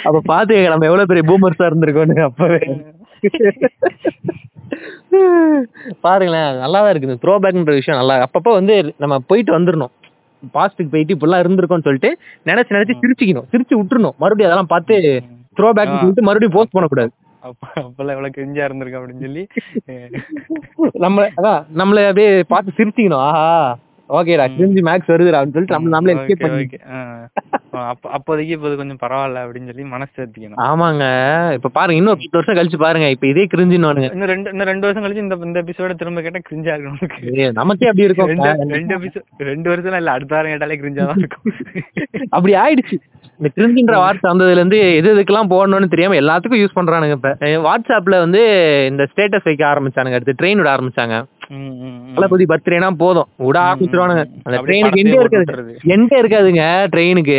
அப்ப பாத்துக்கங்க நம்ம எவ்வளவு பெரிய பூமர்ஸா இருந்திருக்கோம்னு அப்பவே. பாருங்களேன் நல்லாதான் இருக்கு இந்த த்ரோ பேக்ன்ற விஷயம் நல்லா அப்பப்போ வந்து நம்ம போயிட்டு வந்துடணும் பாஸ்ட்டுக்கு போயிட்டு இப்படிலாம் இருந்திருக்கோம்னு சொல்லிட்டு நினைச்சு நினைச்சு சிரிச்சுக்கணும். சிரிச்சு விட்டுறணும். மறுபடியும் அதெல்லாம் பார்த்து த்ரோ பேக் சொல்லிட்டு மறுபடியும் போஸ்ட் பண்ணக்கூடாது. அப்ப அப்பெல்லாம் எவ்வளவு கிரிஞ்சா இருந்திருக்கு அப்படின்னு சொல்லி. நம்ம அதான் நம்மள அப்படியே பார்த்து சிரிச்சுக்கணும். ஆஹா. ஓகேடா கிரிஞ்சு மேக்ஸ் வருதுடா அப்படின்னு சொல்லிட்டு நம்ம நம்மளே எஸ்கேப் பண்ணி அப்போதைக்கு இப்போ கொஞ்சம் பரவாயில்ல அப்படின்னு சொல்லி மனசு தேர்த்திக்கணும் ஆமாங்க. இப்ப பாருங்க இன்னும் பத்து வருஷம் கழிச்சு பாருங்க இப்ப இதே கிரிஞ்சுன்னு இன்னும் ரெண்டு இன்னும் ரெண்டு வருஷம் கழிச்சு இந்த இந்த எபிசோட திரும்ப கேட்டா கிரிஞ்சா இருக்கும் நமக்கு. அப்படி இருக்கும். ரெண்டு ரெண்டு எபிசோட் ரெண்டு வருஷம் இல்ல அடுத்த வாரம் கேட்டாலே கிரிஞ்சா தான் இருக்கும். அப்படி ஆயிடுச்சு. இந்த கிரிஞ்சுன்ற வார்த்தை வந்ததுல இருந்து எது எதுக்கெல்லாம் போடணும்னு தெரியாம எல்லாத்துக்கும் யூஸ் பண்றானுங்க இப்ப. வாட்ஸ்அப்ல வந்து இந்த ஸ்டேட்டஸ் வைக்க ஆரம்பிச்சானுங்க அடுத்து ட்ரெயின் விட ஆரம்பிச்சாங்க. தளபதி பர்த்டேனா போதும். விட ஆரம்பிச்சிருவானுங்க அந்த ட்ரெயினுக்கு எண்டே இருக்காது. எண்டே இருக்காதுங்க ட்ரெயினுக்கு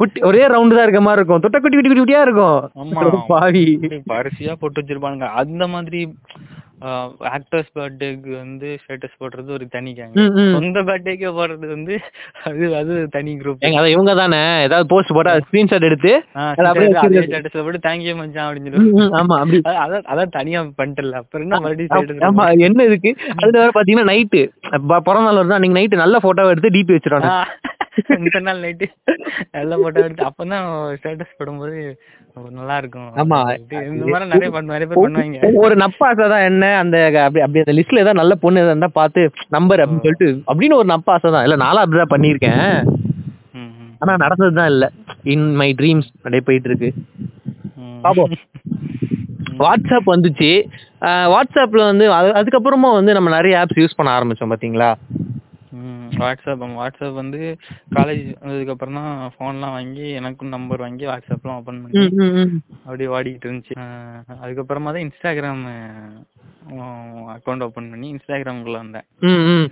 குட்டி ஒரே ரவுண்டு தான் இருக்க மாதிரி இருக்கும். தொட்ட குட்டி குட்டி குட்டி குட்டியா இருக்கும். பாவி. வரிசையா போட்டு வச்சிருப்பானுங்க. அந்த மாதிரி ஆக்டர்ஸ் பர்த்டேக்கு வந்து ஸ்டேட்டஸ் போடுறது ஒரு தனி கேங். சொந்த பர்த்டேக்கே போடுறது வந்து அது அது தனி குரூப் ஏங்க அதான் இவங்க தானே? ஏதாவது போஸ்ட் போட்டா ஸ்கிரீன்ஷாட் எடுத்து அதை அப்படியே அதே. ஸ்டேட்டஸ்ல போட்டு தேங்க்யூ மச்சான் அப்படின்னு ம், சொல்லி ஆமா அப்படி. அதான் அதான் தனியா பண்ணிட்டல. அப்புறம் என்ன மறுபடியும் ஆமா என்ன இருக்கு அதுல வேற பாத்தீங்கன்னா நைட்டு பிறந்த நாள் வருதா நீங்க நைட்டு நல்ல போட்டோ எடுத்து டிபி வச்சிருவாங்க. இந்த நாள் நைட்டு எல்லாம் போட்டோ எடுத்து அப்பதான் ஸ்டேட்டஸ் போடும்போது நல்லா இருக்கும் ஆமா. இந்த மாதிரி நிறைய நிறைய பேர் பண்ணுவாங்க. ஒரு நப்பாசை தான் என்ன அந்த அப்படி அப்படி அந்த லிஸ்ட்ல ஏதாவது நல்ல பொண்ணு எதா இருந்தா பார்த்து நம்பர் அப்படின்னு சொல்லிட்டு அப்படின்னு ஒரு நப்பாசை தான் இல்ல நானும் அப்படிதான் பண்ணியிருக்கேன். ஆனா நடந்ததுதான் இல்ல. இன் மை ட்ரீம்ஸ் அப்படியே போயிட்டு இருக்கு. பாப்போம். வாட்ஸ்அப் வந்துச்சு. வாட்ஸ்அப்ல வந்து அது- அதுக்கப்புறமா வந்து நம்ம நிறைய ஆப்ஸ் யூஸ் பண்ண ஆரம்பிச்சோம் பாத்தீங்களா? வாட்ஸ்அப் வாட்ஸ்அப் வந்து காலேஜ் வந்ததுக்கு அப்புறம் தான் ஃபோன்லாம் வாங்கி எனக்கும் நம்பர் வாங்கி வாட்ஸ்அப்லாம் ஓபன் பண்ணி. அப்படியே ஓடிட்டு இருந்துச்சு. அதுக்கப்புறமா தான் இன்ஸ்டாகிராம் அக்கௌண்ட் ஓபன் பண்ணி இன்ஸ்டாகிராமுக்குள்ள வந்தேன். ம், ம்.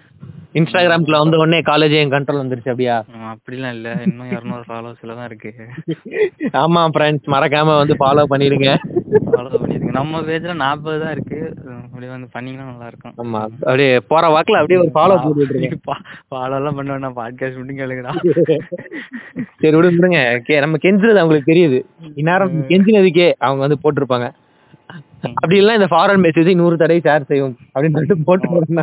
இன்ஸ்டாகிராம்ல வந்த உடனே காலேஜ் என் கண்ட்ரோல் வந்துருச்சு அப்படியா? அப்படிலாம் இல்ல. இன்னும் இரநூறு ஃபாலோவர்ஸ்ல தான் இருக்கு. ஆமா ஃப்ரெண்ட்ஸ் மறக்காம வந்து ஃபாலோ பண்ணிருங்க ஃபாலோ பண்ணிருக்கேன் நம்ம பேஜ்ல நாற்பது தான் இருக்கு. அப்படியே வந்து பண்ணீங்கன்னா நல்லா இருக்கும் ஆமா. அப்படியே போற வாக்குல அப்படியே ஒரு ஃபாலோ பண்ணிட்டு ஃபாலோ எல்லாம் பண்ண வேணாம் பாட்காஸ்ட் மட்டும் கேளுங்கடா. சரி விடுங்க விடுங்க. கே நம்ம கெஞ்சுறது அவங்களுக்கு தெரியுது. இந்நேரம் கெஞ்சினதுக்கே அவங்க வந்து போட்டிருப்பாங்க. அப்படி இல்லைன்னா இந்த ஃபாரின் மெசேஜ் நூறு தடவை ஷேர் செய்யும் அப்படின்னு சொல்லிட்டு போட்டு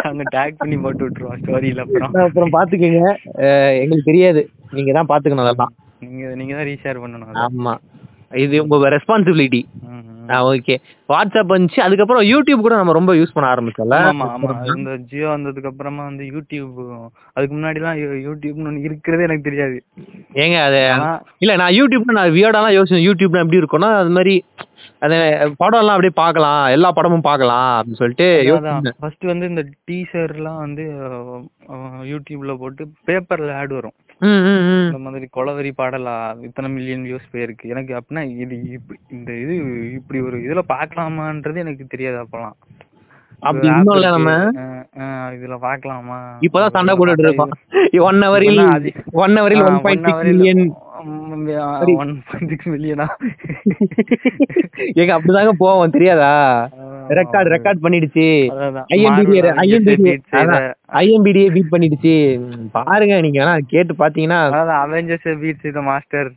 நாங்க டேக் பண்ணி போட்டு விட்டுருவோம். ஸ்டோரியில அப்புறம். அப்புறம் பாத்துக்கங்க அஹ் எங்களுக்கு தெரியாது. நீங்க தான் பாத்துக்கணும் அதெல்லாம். நீங்க நீங்க தான் ரீஷேர் பண்ணணும். ஆமா. இது உங்க ரெஸ்பான்சிபிலிட்டி ஓகே வாட்ஸ்அப் வந்துச்சு. அதுக்கப்புறம் யூடியூப் கூட நம்ம ரொம்ப யூஸ் பண்ண ஆரம்பிச்சோம்ல. ஆமா ஆமா. இந்த ஜியோ வந்ததுக்கு அப்புறமா வந்து யூடியூப் அதுக்கு முன்னாடி எல்லாம் யூடியூப்னு ஒண்ணு இருக்கிறதே எனக்கு தெரியாது. ஏங்க அது இல்ல நான் யூடியூப்ல நான் வியர்டாலாம் யோசிச்சேன். யூடியூப்ல எப்படி இருக்கும்னா அது மாதிரி அது படம் எல்லாம் அப்படியே பார்க்கலாம். எல்லா படமும் பார்க்கலாம் அப்படின்னு சொல்லிட்டு ஃபர்ஸ்ட் வந்து இந்த டீசர்லாம் வந்து யூடியூப்ல போட்டு பேப்பர்ல ஆட் வரும். இந்த மாதிரி கொலவெறி பாடலா இத்தனை மில்லியன் வியூஸ் போயிருக்கு. எனக்கு அப்படின்னா இது இப்படி இந்த இது இப்படி ஒரு இதுல பார்க்கலாமான்றது எனக்கு தெரியாது அப்பெல்லாம் அப்படி இன்னும் இல்ல. நம்ம இதுல பார்க்கலாமா இப்பதான் சண்டை போட்டுட்டு இருக்கோம். பார்த்தா ஒன் ஹவரில் ஒன் ஹவரில் one point six million. One point six millionaire ஏங்க அப்படிதாங்க போவோம் தெரியாதா? ரெக்கார்ட் ரெக்கார்ட் பண்ணிடுச்சு. ஐஎம்பிடி ஐஎம்பிடி ஐஎம்பிடியே பீட் பண்ணிடுச்சு. பாருங்க நீங்க வேணா கேட்டு பாத்தீங்கன்னா அவெஞ்சர்ஸ் பீட்ஸ் இத மாஸ்டர்.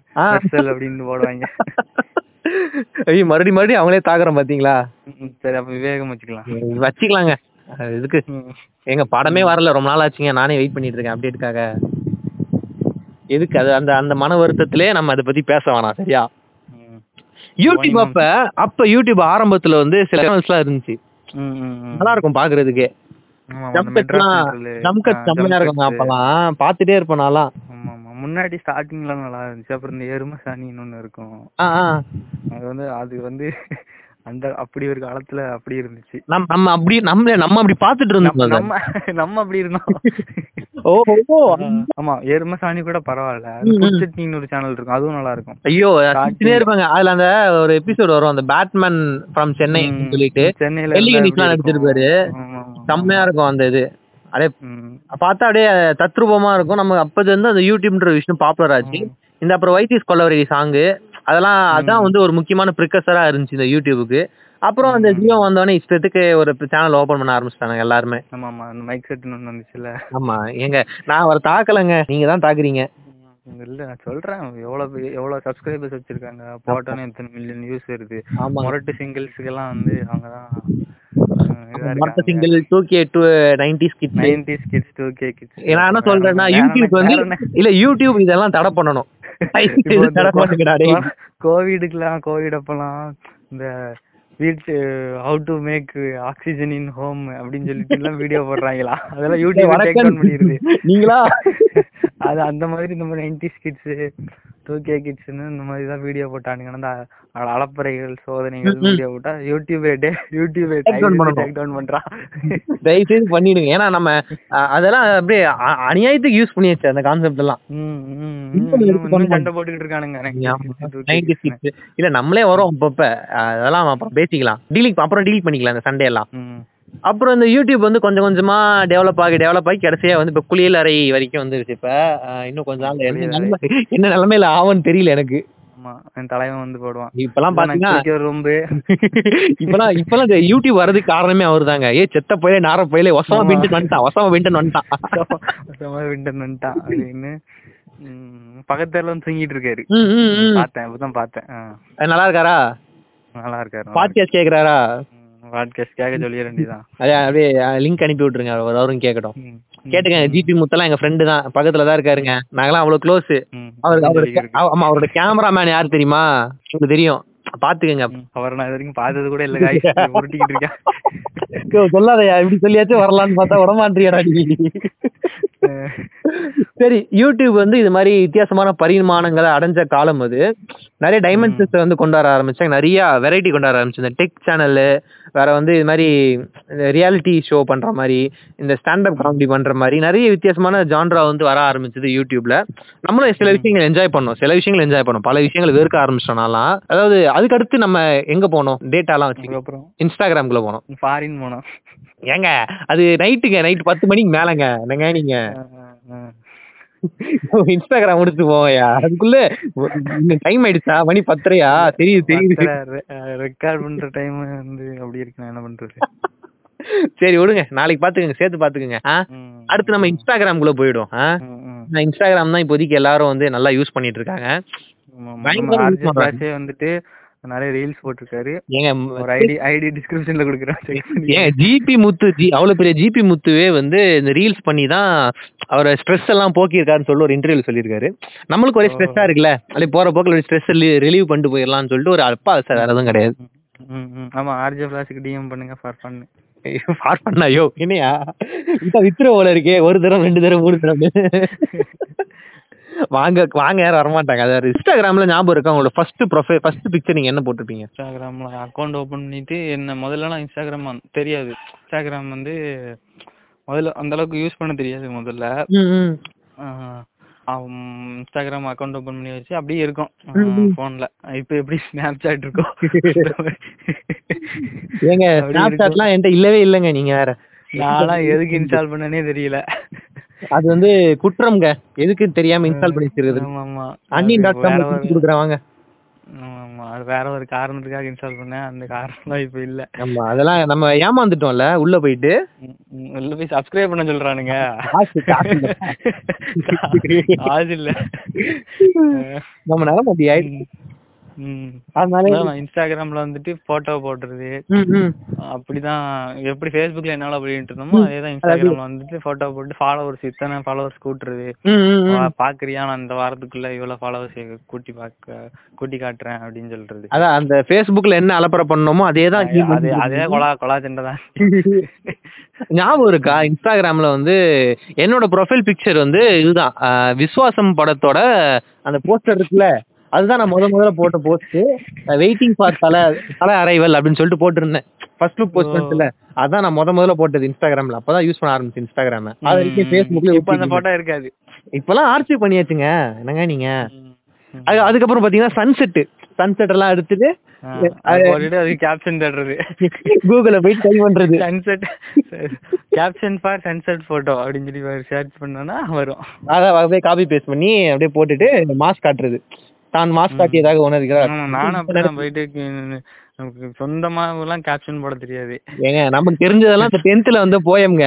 அப்படின்னு போடுவாங்க. ஐயோ மறுபடியும் மறுபடியும் அவங்களே தாக்குறோம் பாத்தீங்களா? சரி அப்ப விவேகம் வச்சுக்கலாம் வச்சுக்கலாங்க. இதுக்கு. எங்க படமே வரல ரொம்ப நாள் ஆச்சுங்க. நானே வெயிட் பண்ணிட்டு இருக்கேன் அப்டேட்டுக்காக எதுக்கு அது அந்த அந்த மன வருத்தத்திலே நம்ம அதை பத்தி பேச வேணாம் சரியா. யூடியூப் அப்ப அப்ப யூடியூப் ஆரம்பத்துல வந்து சில சேனல்ஸ்லாம் இருந்துச்சு. நல்லா இருக்கும் பாக்குறதுக்கு. ஆமா, ஆமா, அந்த ஜம்ப் மெட்ராஸ் கட்லாம் சென்ட்ரலு. ஜம்ப் கட் ஆ, செம்மையா cuts. அப்பெல்லாம். பாத்துட்டே இருப்பேன் நான்லாம். முன்னாடி ஸ்டார்டிங்ல நல்லா இருந்துச்சு. அப்புறம் இந்த எருமை சாணின்னு ஒண்ணு இருக்கும். அது வந்து அது வந்து அந்த அப்படி ஒரு காலத்துல அப்படி இருந்துச்சு. நம்ம நம்ம அப்படி நம்மள நம்ம அப்படி பாத்துட்டு இருந்தோம் நம்ம. நம்ம அப்படி இருந்தோம். ஓ ஆமா எருமை சாணி கூட பரவாயில்ல. ம், ம். சட்னின்னு ஒரு சேனல் இருக்கும். அதுவும் நல்லா இருக்கும். ஐயோ இருப்பாங்க. அதுல அந்த ஒரு எபிசோட் வரும் அந்த பேட்மேன் ஃப்ரம் சென்னை. சொல்லிட்டு. சென்னையில? நடிச்சிருப்பாரு. செம்மையா இருக்கும் அந்த இது. அப்படியே. பார்த்தா அப்படியே தத்ரூபமா இருக்கும். நம்ம அப்பது வந்து அந்த யூடியூப்ன்ற விஷயம் பாப்புலர் ஆச்சு. இந்த அப்புறம் வைத்திஸ் கொல்லவரி சாங்கு அதெல்லாம் அதான். வந்து ஒரு முக்கியமான ப்ரிக்கஸரா இருந்துச்சு இந்த யூடியூபுக்கு. அப்புறம் அந்த. ஜியோ வந்தோடனே இஷ்டத்துக்கு ஒரு சேனல் ஓபன் பண்ண ஆரம்பிச்சிட்டாங்க எல்லாருமே. ஆமா ஆமா அந்த மைக் செட்னு ஒண்ணு வந்துச்சுல்ல. ஆமா ஏங்க நான் அவரை தாக்கலங்க. நீங்க தான் தாக்குறீங்க. இல்ல நான் சொல்றேன். எவ்வளவு எவ்வளவு சப்ஸ்கிரைபர்ஸ் வச்சிருக்காங்க. போட்டோன்னே எத்தனை மில்லியன் வியூஸ் வருது. முரட்டு சிங்கிள்ஸ்க்கு எல்லாம் வந்து அவங்க தான் மொத்த single two K two ninety kids nineties kids two K kids நான் என்ன சொல்றேன்னா யூடியூப் வந்து இல்ல யூடியூப் இதெல்லாம் தடை பண்ணணும். தடை பண்ணுங்கடா. கோவிடுக்குலாம் கோவிட் அப்பெல்லாம் இந்த வீட்டு how to make oxygen in home அப்படின்னு சொல்லிட்டு எல்லாம் வீடியோ போடுறாங்களா? அதெல்லாம் யூடியூப் டேக் டவுன் நீங்களா? அது அந்த மாதிரி இந்த மாதிரி நைன்டிஸ் கிட்ஸ் டூ கே கிட்ஸ்னு இந்த மாதிரி தான் வீடியோ போட்டானுங்க. அந்த அ- அலப்பறைகள் சோதனைகள். வீடியோ போட்டா யூடியூபே டே யூடியூபே. டேக் டவுன் பண்றான் தயவு செய்து பண்ணிடுங்க. ஏன்னா நம்ம அதெல்லாம் அப்படியே அநியாயத்துக்கு யூஸ் பண்ணியாச்சு அந்த கான்செப்ட் எல்லாம். சண்டை போட்டுக்கிட்டு இருக்கானுங்க. 90s kids, 2K ninety kids னு. சிக்ஸ் இல்ல நம்மளே வரோம் அப்பப்ப. அதெல்லாம் அப்புறம் பேசிக்கலாம். டீலிங் அப்புறம் டீல் பண்ணிக்கலாம் இந்த சண்டே எல்லாம். அப்புறம் இந்த யூடியூப் வந்து கொஞ்சம் கொஞ்சமா டெவலப் ஆகி டெவலப் ஆகி கடைசியா வந்து இப்ப குளியல் அறை வரைக்கும் வந்துருச்சு. இப்ப இன்னும் கொஞ்ச நாள் என்ன நிலைமை என்ன நிலைமையில ஆகும்னு தெரியல எனக்கு. ஆமா என் தலைவன் வந்து போடுவான். இப்பெல்லாம் பாத்தீங்கன்னா ரொம்ப இப்பெல்லாம் இப்பெல்லாம் யூடியூப் வர்றதுக்கு காரணமே அவர்தாங்க. ஏ செத்த போயிலே நார போயிலே ஒசமா. பின்ட்டு வந்துட்டான் ஒசமா பின்ட்டு வந்துட்டான். விண்டன் வந்துட்டான் அப்படின்னு. பக்கத்துல வந்து தூங்கிட்டு இருக்காரு. பார்த்தேன் இப்பதான் பார்த்தேன். நல்லா இருக்காரா? நல்லா இருக்காரு பாட்காஸ்ட் கேக்குறாரா? பாட்காஸ்ட் கேட்க சொல்லிட வேண்டியதான் அதே அப்படியே லிங்க் அனுப்பி விட்டுருங்க. அவர் அவரும் கேட்கட்டும். ம். கேட்டுங்க ஜிபி முத்தெல்லாம் எங்க ஃப்ரெண்டு தான். பக்கத்துல தான் இருக்காருங்க. நாங்களாம் அவ்வளவு க்ளோஸ். அவர் அவரு இருக்கு. ஆமா அவரோட கேமராமேன் யார் தெரியுமா? உங்களுக்கு தெரியும். பாத்துக்கங்க. அவரை நான் இது வரைக்கும் பார்த்தது கூட இல்ல காய்ஸ் உருட்டிக்கிட்டு இருக்கேன். சொல்லாதயா? இப்படி சொல்லியாச்சும் வரலான்னு பார்த்தா விடமாட்டியாடா நீ. சரி யூடியூப் வந்து இது மாதிரி வித்தியாசமான பரிமாணங்களை அடைஞ்ச காலம் அது. நிறைய டைமென்ஷன்ஸ் வந்து கொண்டு வர ஆரம்பிச்சாங்க. நிறைய வெரைட்டி கொண்டு வர ஆரம்பிச்சு. இந்த டெக் சேனலு வேற வந்து இது மாதிரி ரியாலிட்டி ஷோ பண்ற மாதிரி இந்த ஸ்டாண்டப் காமெடி பண்ற மாதிரி நிறைய வித்தியாசமான ஜான்ரா வந்து வர ஆரம்பிச்சது யூடியூப்ல நம்மளும் சில விஷயங்கள் என்ஜாய் பண்ணோம். சில விஷயங்கள் என்ஜாய் பண்ணோம். பல விஷயங்கள் வெறுக்க ஆரம்பிச்சிட்டோம்னாலாம் அதாவது அதுக்கு அடுத்து நம்ம எங்க போனோம்? டேட்டாலாம் வச்சு அதுக்கப்புறம். இன்ஸ்டாகிராம்குள்ள போனோம். ஃபாரின் போனோம். ஏங்க அது நைட்டுங்க நைட் பத்து மணிக்கு மேலங்க. என்னங்க நீங்க. இன்ஸ்டாகிராம் முடிச்சு போவையா அதுக்குள்ள டைம் ஆயிடுச்சா? மணி பத்தரையா? தெரியுது தெரியுது. ரெக்கார்ட் பண்ற டைம் வந்து அப்படி இருக்கு. நான் என்ன பண்றது? சரி விடுங்க. நாளைக்கு பாத்துக்கங்க. சேர்த்து பாத்துக்கங்க. அடுத்து நம்ம இன்ஸ்டாகிராம்குள்ள போயிடும் ஆ? ம், ம். நான் இன்ஸ்டாகிராம் தான் இப்போதைக்கு எல்லாரும் வந்து நல்லா யூஸ் பண்ணிட்டு இருக்காங்க. வந்துட்டு நிறைய ரீல்ஸ் போட்டிருக்காரு. ஏங்க ஒரு ஐடி ஐடி டிஸ்கிரிப்ஷன்ல கொடுக்குறேன். ஏன் ஜிபி முத்து ஜி அவ்வளவு பெரிய ஜிபி முத்துவே வந்து இந்த ரீல்ஸ் பண்ணி தான் அவரை ஸ்ட்ரெஸ் எல்லாம் போக்கியிருக்காருன்னு சொல்லி ஒரு இன்டர்வியூ சொல்லியிருக்காரு. நம்மளுக்கு ஒரே ஸ்ட்ரெஸ்ஸா இருக்குல்ல. அப்படி போற போக்கில் ஸ்ட்ரெஸ் ரிலீவ் பண்ணிட்டு போயிடலாம்னு சொல்லிட்டு ஒரு அப்பா சார் வேற எதுவும் கிடையாது. ஆமா ஆர்ஜே ஃபிளாஷுக்கு டிஎம் பண்ணுங்க ஃபார் பண்ணு. ஃபார் பண்ண ஐயோ என்னையா இப்ப வித்துற போல இருக்கே. ஒரு தடவை ரெண்டு தடவை மூணு தடவை வாங்க வாங்க யாரும் வரமாட்டாங்க. அது இன்ஸ்டாகிராம்ல ஞாபகம் இருக்கா உங்களோட ஃபர்ஸ்ட் ப்ரொஃபைல் ஃபர்ஸ்ட் பிக்சர் நீங்க என்ன போட்டிருப்பீங்க? இன்ஸ்டாகிராம்ல அக்கௌண்ட் ஓபன் பண்ணிட்டு என்ன முதல்லலாம் இன்ஸ்டாகிராம் தெரியாது. இன்ஸ்டாகிராம் வந்து முதல்ல அந்த அளவுக்கு யூஸ் பண்ண தெரியாது முதல்ல. இன்ஸ்டாகிராம் அக்கௌண்ட் ஓபன் பண்ணி வச்சு அப்படியே இருக்கும். போன்ல இப்போ எப்படி ஸ்னாப் சாட் இருக்கும் ஏங்க அப்படி ஸ்னாப்சாட்லாம் என்கிட்ட இல்லவே இல்லைங்க நீங்க வேற. நான்லாம் எதுக்கு இன்ஸ்டால் பண்ணனே தெரியல. அது வந்து குற்றம்ங்க. எதுக்கு தெரியாம இன்ஸ்டால் பண்ணி வச்சிருக்குது ஆமா அன்னியன் டாட் காம்ல கொடுக்குறேன் வாங்க. ஆமா, அது வேற ஒரு காரணத்துக்காக இன்ஸ்டால் பண்ணேன். அந்த காரணம் இப்ப இல்ல. ஆமா அதெல்லாம் நம்ம ஏமாந்துட்டோம்ல உள்ள போயிட்டு. உள்ள போய் சப்ஸ்கிரைப் பண்ண சொல்றானுங்க. காசு இல்ல. நம்ம நிலம் அப்படி ஆயிடுச்சு. அதனால அதான் இன்ஸ்டாகிராம்ல வந்துட்டு போட்டோ போடுறது. அப்படிதான் எப்படி ஃபேஸ்புக்ல என்னால அப்படின்ட்டு இருந்தோமோ அதேதான் இன்ஸ்டாகிராம்ல வந்துட்டு போட்டோ போட்டு ஃபாலோவர்ஸ் இத்தனை ஃபாலோவர்ஸ் கூட்டுறது. பாக்குறியா? நான் இந்த வாரத்துக்குள்ள இவ்வளவு ஃபாலோவர்ஸ் கூட்டி பாக்க கூட்டி காட்டுறேன் அப்படின்னு சொல்றது. அதான் அந்த Facebookல என்ன அலப்பறை பண்ணோமோ அதே தான் அதே அதே கொலா கொலா சண்டை தான். ஞாபகம் இருக்கா? இன்ஸ்டாகிராம்ல வந்து என்னோட ப்ரொஃபைல் பிக்சர் வந்து இதுதான். விஸ்வாசம் படத்தோட அந்த போஸ்டர் இருக்குல்ல? அதுதான் நான் முத முதல்ல போட்ட போஸ்ட் வெயிட்டிங் ஃபார் தலை தலை அரைவல் அப்படின்னு சொல்லிட்டு போட்டிருந்தேன். ஃபர்ஸ்ட் லுக் போஸ்ட் பண்ணல அதான் நான் முத முதல்ல போட்டது இன்ஸ்டாகிராம்ல அப்பதான் யூஸ் பண்ண ஆரம்பிச்சேன் இன்ஸ்டாகிராம் அது வரைக்கும் ஃபேஸ்புக்ல இப்ப அந்த போட்டோ இருக்காது. இப்பெல்லாம் ஆர்ச்சிவ் பண்ணியாச்சுங்க. என்னங்க நீங்க. அது அதுக்கப்புறம் பாத்தீங்கன்னா சன்செட் சன்செட் எல்லாம் எடுத்துட்டு கேப்ஷன் தேடுறது கூகுள்ல போயிட்டு டைப் பண்றது. Sunset caption for sunset photo அப்படின்னு சொல்லி சர்ச் பண்ணோம்னா வரும். அதை அப்படியே காப்பி பேஸ்ட் பண்ணி அப்படியே போட்டுட்டு மாஸ்க் காட்டுறது. தான் மாஸ்க் காட்டியதாக உணர்கிறார் நானும் அப்படிதான் போயிட்டு சொந்தமா எல்லாம் கேப்ஷன் போட தெரியாது. ஏங்க நமக்கு தெரிஞ்சதெல்லாம் இந்த டென்த்ல வந்து போயம்ங்க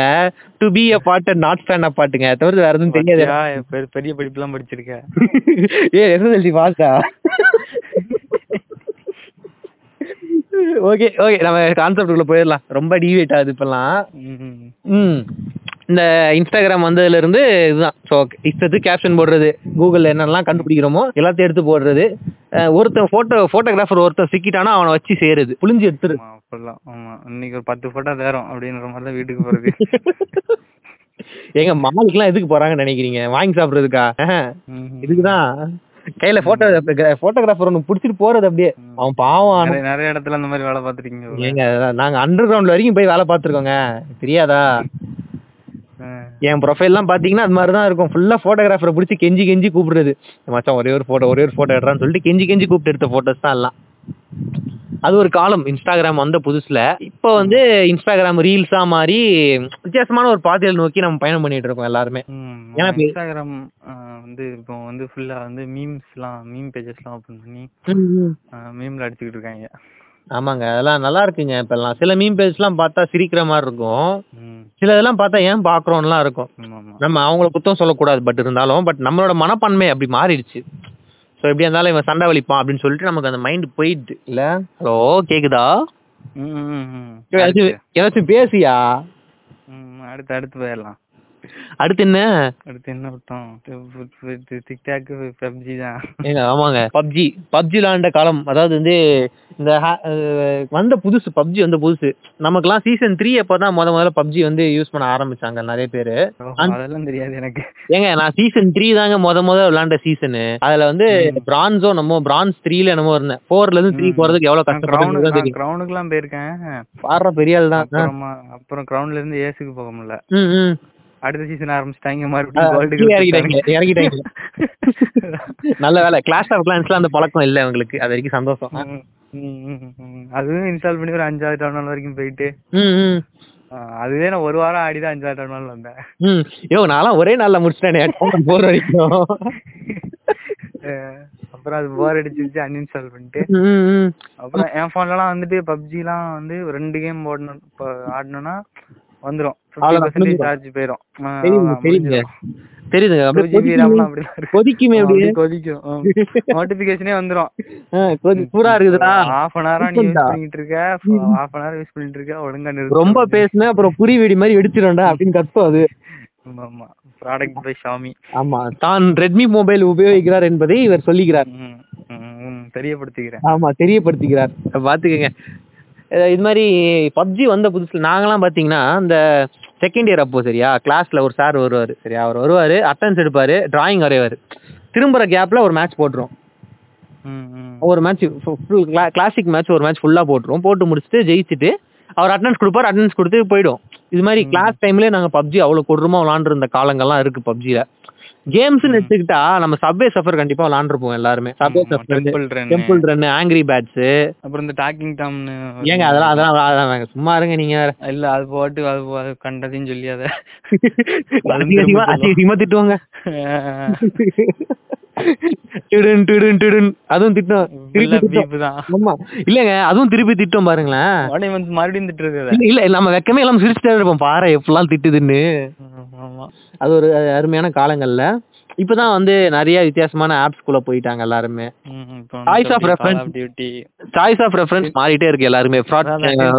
to be a part and not stand up பாட்டுங்க. தவிர வேற எதுவும் தெரியாது. பெரிய படிப்புலாம் படிச்சிருக்க. ஏ எஸ்எஸ்எல்சி பாஸ்டா ஓகே ஓகே நம்ம கான்செப்டுக்குள்ள போயிடலாம். ரொம்ப டிவேட் ஆகுது இப்பெல்லாம். ம். இந்த இன்ஸ்டாகிராம் வந்ததுல இருந்து இதுதான் ஸோ இஷ்டத்துக்கு கேப்ஷன் போடுறது கூகுளில் என்னெல்லாம் கண்டுபிடிக்கிறோமோ எல்லாத்தையும் எடுத்து போடுறது. ஒருத்தன் ஃபோட்டோ ஃபோட்டோகிராஃபர் ஒருத்தன் சிக்கிட்டானா அவனை வச்சு சேருது. புளிஞ்சு எடுத்துரு. ஆமா, அப்படிலாம். ஆமா இன்னைக்கு ஒரு பத்து போட்டோ தேரும் அப்படின்ற மாதிரி தான் வீட்டுக்கு போறது ஏங்க மாலுக்குலாம் எதுக்கு போறாங்கன்னு நினைக்கிறீங்க? வாங்கி சாப்பிடுறதுக்கா. இதுக்குதான். கையில போட்டோ போட்டோகிராஃபர் ஒன்று பிடிச்சிட்டு போறது அப்படியே. அவன் பாவம் நிறைய இடத்துல அந்த மாதிரி வேலை பார்த்திருக்கீங்க ஏங்க நாங்க அண்டர் கிரவுண்ட்ல வரைக்கும் போய் வேலை பார்த்துருக்கோங்க. தெரியாதா? என் ப்ரொஃபைல்லாம் பாத்தீங்கன்னா அது மாதிரி தான் இருக்கும் ஃபுல்லா போட்டோகிராஃபரை பிடிச்சி கெஞ்சி கெஞ்சி கூப்பிடுறது. மச்சான் ஒரே ஒரு போட்டோ ஒரே ஒரு போட்டோ எடுறான்னு சொல்லிட்டு கெஞ்சி கெஞ்சி கூப்பிட்டு எடுத்த போட்டோஸ் தான் எல்லாம். அது ஒரு காலம். இன்ஸ்டாகிராம் வந்த புதுசுல. இப்போ வந்து இன்ஸ்டாகிராம் ரீல்ஸா மாறி வித்தியாசமான ஒரு பாதையில் நோக்கி நம்ம பயணம் பண்ணிட்டு இருக்கோம் எல்லாருமே. ஏன்னா இன்ஸ்டாகிராம் வந்து இப்போ வந்து ஃபுல்லா வந்து மீம்ஸ்லாம் மீம் பேஜஸ்லாம் ஓபன் பண்ணி மீம்ல அடிச்சுக்கிட்டு இருக்காங்க. ஆமாங்க அதெல்லாம் நல்லா இருக்குங்க இப்பெல்லாம் சில மீம் பேஜ்லாம் பார்த்தா சிரிக்கிற மாதிரி இருக்கும். சில இதெல்லாம் பார்த்தா ஏன் பாக்குறோம்லாம் இருக்கும். நம்ம அவங்கள குத்தம் சொல்லக்கூடாது பட் இருந்தாலும் பட் நம்மளோட மனப்பான்மை அப்படி மாறிடுச்சு. ஸோ எப்படி இருந்தாலும் இவன் சண்டை வலிப்பான் அப்படின்னு சொல்லிட்டு நமக்கு அந்த மைண்ட் போயிடுது. இல்ல? ஹலோ கேக்குதா. ஏதாச்சும் பேசியா அடுத்து அடுத்து போயிடலாம். அடுத்து என்ன? அடுத்து என்ன விட்டோம் டிக்டாக் பப்ஜி தான். ஏங்க ஆமாங்க. பப்ஜி பப்ஜி விளாண்ட காலம் அதாவது வந்து இந்த வந்த புதுசு பப்ஜி வந்த புதுசு. நமக்கெல்லாம் சீசன் த்ரீ அப்பதான் முத முதல்ல பப்ஜி வந்து யூஸ் பண்ண ஆரம்பிச்சாங்க நிறைய பேரு. அதெல்லாம் தெரியாது எனக்கு. ஏங்க நான் சீசன் த்ரீ தாங்க முத முத விளாண்ட சீசனு அதுல வந்து பிரான்ஸோ நம்ம பிரான்ஸ் த்ரீல என்னமோ இருந்தேன். ஃபோர்ல இருந்து த்ரீ போறதுக்கு எவ்வளவு கஷ்டப்பட்டு தெரியும். கிரவுண்டுக்குலாம் போயிருக்கேன். பாடுற பெரிய ஆள் தான். அப்புறமா கிரவுண்ட்ல இருந்து ஏசுக்கு போக முடியல. அடுத்த சீசன் ஆரம்பிச்சிட்டாங்க மறுபடியும் இறக்கிட்டாங்க நல்ல வேலை. கிளாஸ் ஆஃப் கிளான்ஸ்ல அந்த பழக்கம் இல்ல உங்களுக்கு அது வரைக்கும் சந்தோஷம். அதுவும் இன்ஸ்டால் பண்ணி ஒரு அஞ்சாவது டவுன்லோட் வரைக்கும் போயிட்டு. அதுவே நான் ஒரு வாரம் ஆடி தான் அஞ்சாவது டவுன்லோட் வந்தேன். யோ நான்லாம் ஒரே நாள்ல முடிச்சிட்டேன். போற வரைக்கும் அப்புறம் அது போர் அடிச்சிருச்சு அன்இன்ஸ்டால் பண்ணிட்டு. அப்புறம் என் போன்லலாம் வந்துட்டு பப்ஜிலாம் வந்து ரெண்டு கேம் போடணும் இப்போ ஆடணும்னா வந்துரும். சார்ஜ் போயிடும் தெரியுது கொதிக்குமே. அப்படியே. கொதிக்கும். நோட்டிபிகேஷனே வந்துரும். சூடா இருக்குதுடா. ஹாஃப் அன் ஹவரா நீ யூஸ். பண்ணிட்டு இருக்க. ஹாஃப் அன் ஹவர் யூஸ் பண்ணிட்டு இருக்க. ஒழுங்கா நிறுத்து. ரொம்ப பேசுனேன் அப்புறம் புரி வெடி மாதிரி வெடிச்சிடும்டா அப்படின்னு கத்தும் அது. ஆமா, ஆமா. ப்ராடக்ட் பை ஷாமி ஆமா. தான் ரெட்மி மொபைல் உபயோகிக்கிறார் என்பதை இவர் சொல்லுகிறார் தெரியப்படுத்திக்கிறேன். ஆமா தெரியப்படுத்திக்கிறார். பாத்துக்கங்க. இது மாதிரி பப்ஜி வந்த புதுசுல நாங்கெல்லாம் பாத்தீங்கன்னா இந்த செகண்ட் இயர் அப்போ சரியா? கிளாஸ்ல ஒரு சார் வருவாரு. சரியா? அவர் வருவாரு அட்டன்ஸ் எடுப்பாரு டிராயிங் வரைவாரு. திரும்புற கேப்ல ஒரு மேட்ச் போட்டுரும். ஒரு மேட்ச் ஃபுல் கிளாசிக் மேட்ச் ஒரு மேட்ச் ஃபுல்லா போட்டுரும். போட்டு முடிச்சுட்டு ஜெயிச்சுட்டு அவர் அட்டன்ஸ் கொடுப்பாரு அட்டன்ஸ் கொடுத்து போயிடும். இது மாதிரி கிளாஸ் டைம்லயே நாங்க பப்ஜி அவ்வளவு கொடூரமா விளாண்டுருந்த காலங்கள்லாம் இருக்கு பப்ஜில கேம்ஸ்னு எடுத்துக்கிட்டா நம்ம சப்வே சஃபர் கண்டிப்பா விளாண்டுருப்போம் எல்லாருமே. Subway surfer. Temple run angry birds அப்புறம் இந்த டாக்கிங் டாம்னு ஏங்க அதெல்லாம் அதெல்லாம். சும்மா இருங்க நீங்க வேற. இல்ல அது போட்டு அது கண்டதையும் சொல்லி அத அதிக அதிகமா அதிக அதிகமா திட்டுவாங்க. டிடுன் டிடுன் டிடுன் அதுவும் திட்டம். திருப்பி தான். ஆமா. இல்லங்க அதுவும் திருப்பி திட்டம் பாருங்களேன். மறுபடியும் திட்டு இருக்குது இல்ல நம்ம வெக்கமே எல்லாம் சிரிச்சுட்டே இருப்போம். பாரு எப்படிலாம் திட்டுதுன்னு. அது ஒரு அருமையான காலங்கள்ல. இப்பதான் வந்து நிறைய வித்தியாசமான ஆப்ஸ் குள்ள போயிட்டாங்க எல்லாருமே. reference. Off duty choice of reference மாறிட்டே இருக்கு எல்லாருமே. ஃப்ராட்